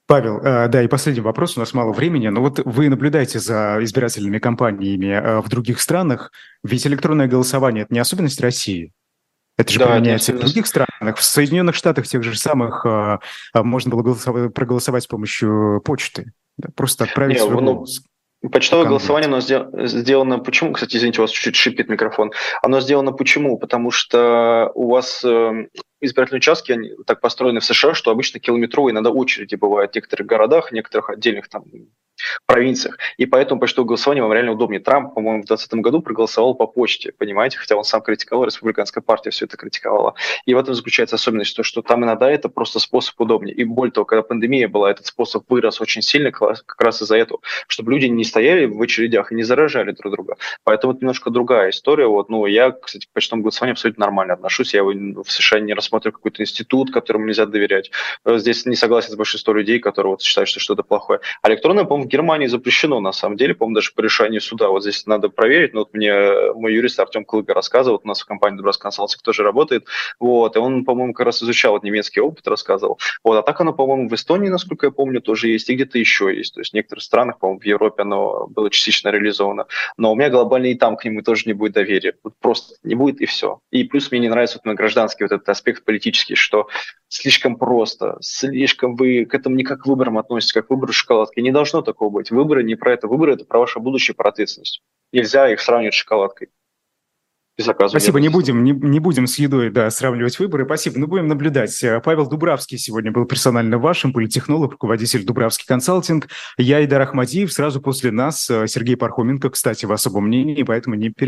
Павел, э, да, и последний вопрос, у нас мало времени, но вот вы наблюдаете за избирательными кампаниями э, в других странах, ведь электронное голосование – это не особенность России, это же да, применяется в других странах. В Соединенных Штатах тех же самых э, можно было проголосовать с помощью почты. Просто отправить не, свой ну, голос. Почтовое голосование, оно сделано почему? Кстати, извините, у вас чуть-чуть шипит микрофон. Оно сделано почему? Потому что у вас эм, избирательные участки, они так построены в США, что обычно километровые иногда очереди бывают в некоторых городах, в некоторых отдельных там провинциях. И поэтому почтовое голосование вам реально удобнее. Трамп, по-моему, в 2020 году проголосовал по почте, понимаете, хотя он сам критиковал, республиканская партия все это критиковала. И в этом заключается особенность, то, что там иногда это просто способ удобнее. И более того, когда пандемия была, этот способ вырос очень сильно как раз из-за этого, чтобы люди не стояли в очередях и не заражали друг друга. Поэтому это немножко другая история. Вот, ну, я, кстати, к почтовому голосованию абсолютно нормально отношусь. Я в США не рассматриваю какой-то институт, которому нельзя доверять. Здесь не согласен с большинством людей, которые вот считают, что что-то плохое. А электронное, по-моему, в Германии запрещено, на самом деле, по-моему, даже по решению суда. Вот здесь надо проверить, но вот мне мой юрист Артем Клыга рассказывал, у нас в компании Дубрас Консалтинг тоже работает, вот, и он, по-моему, как раз изучал вот немецкий опыт, рассказывал. Вот, а так оно, по-моему, в Эстонии, насколько я помню, тоже есть, и где-то еще есть. То есть в некоторых странах, по-моему, в Европе оно было частично реализовано. Но у меня глобально и там к нему тоже не будет доверия. Вот просто не будет и все. И плюс мне не нравится вот гражданский вот этот аспект политический, что слишком просто, слишком вы к этому не как к выборам относитесь, как к выбору шоколадки. Не должно такого быть. Выборы не про это. Выборы – это про ваше будущее, про ответственность. Нельзя их сравнивать с шоколадкой. Спасибо, не будем, не, не будем с едой да, сравнивать выборы. Спасибо, ну будем наблюдать. Павел Дубравский сегодня был персонально вашим, политтехнолог, руководитель Дубравский консалтинг. Я Идар Ахмадиев, сразу после нас Сергей Пархоменко, кстати, в особом мнении, поэтому не переключайтесь.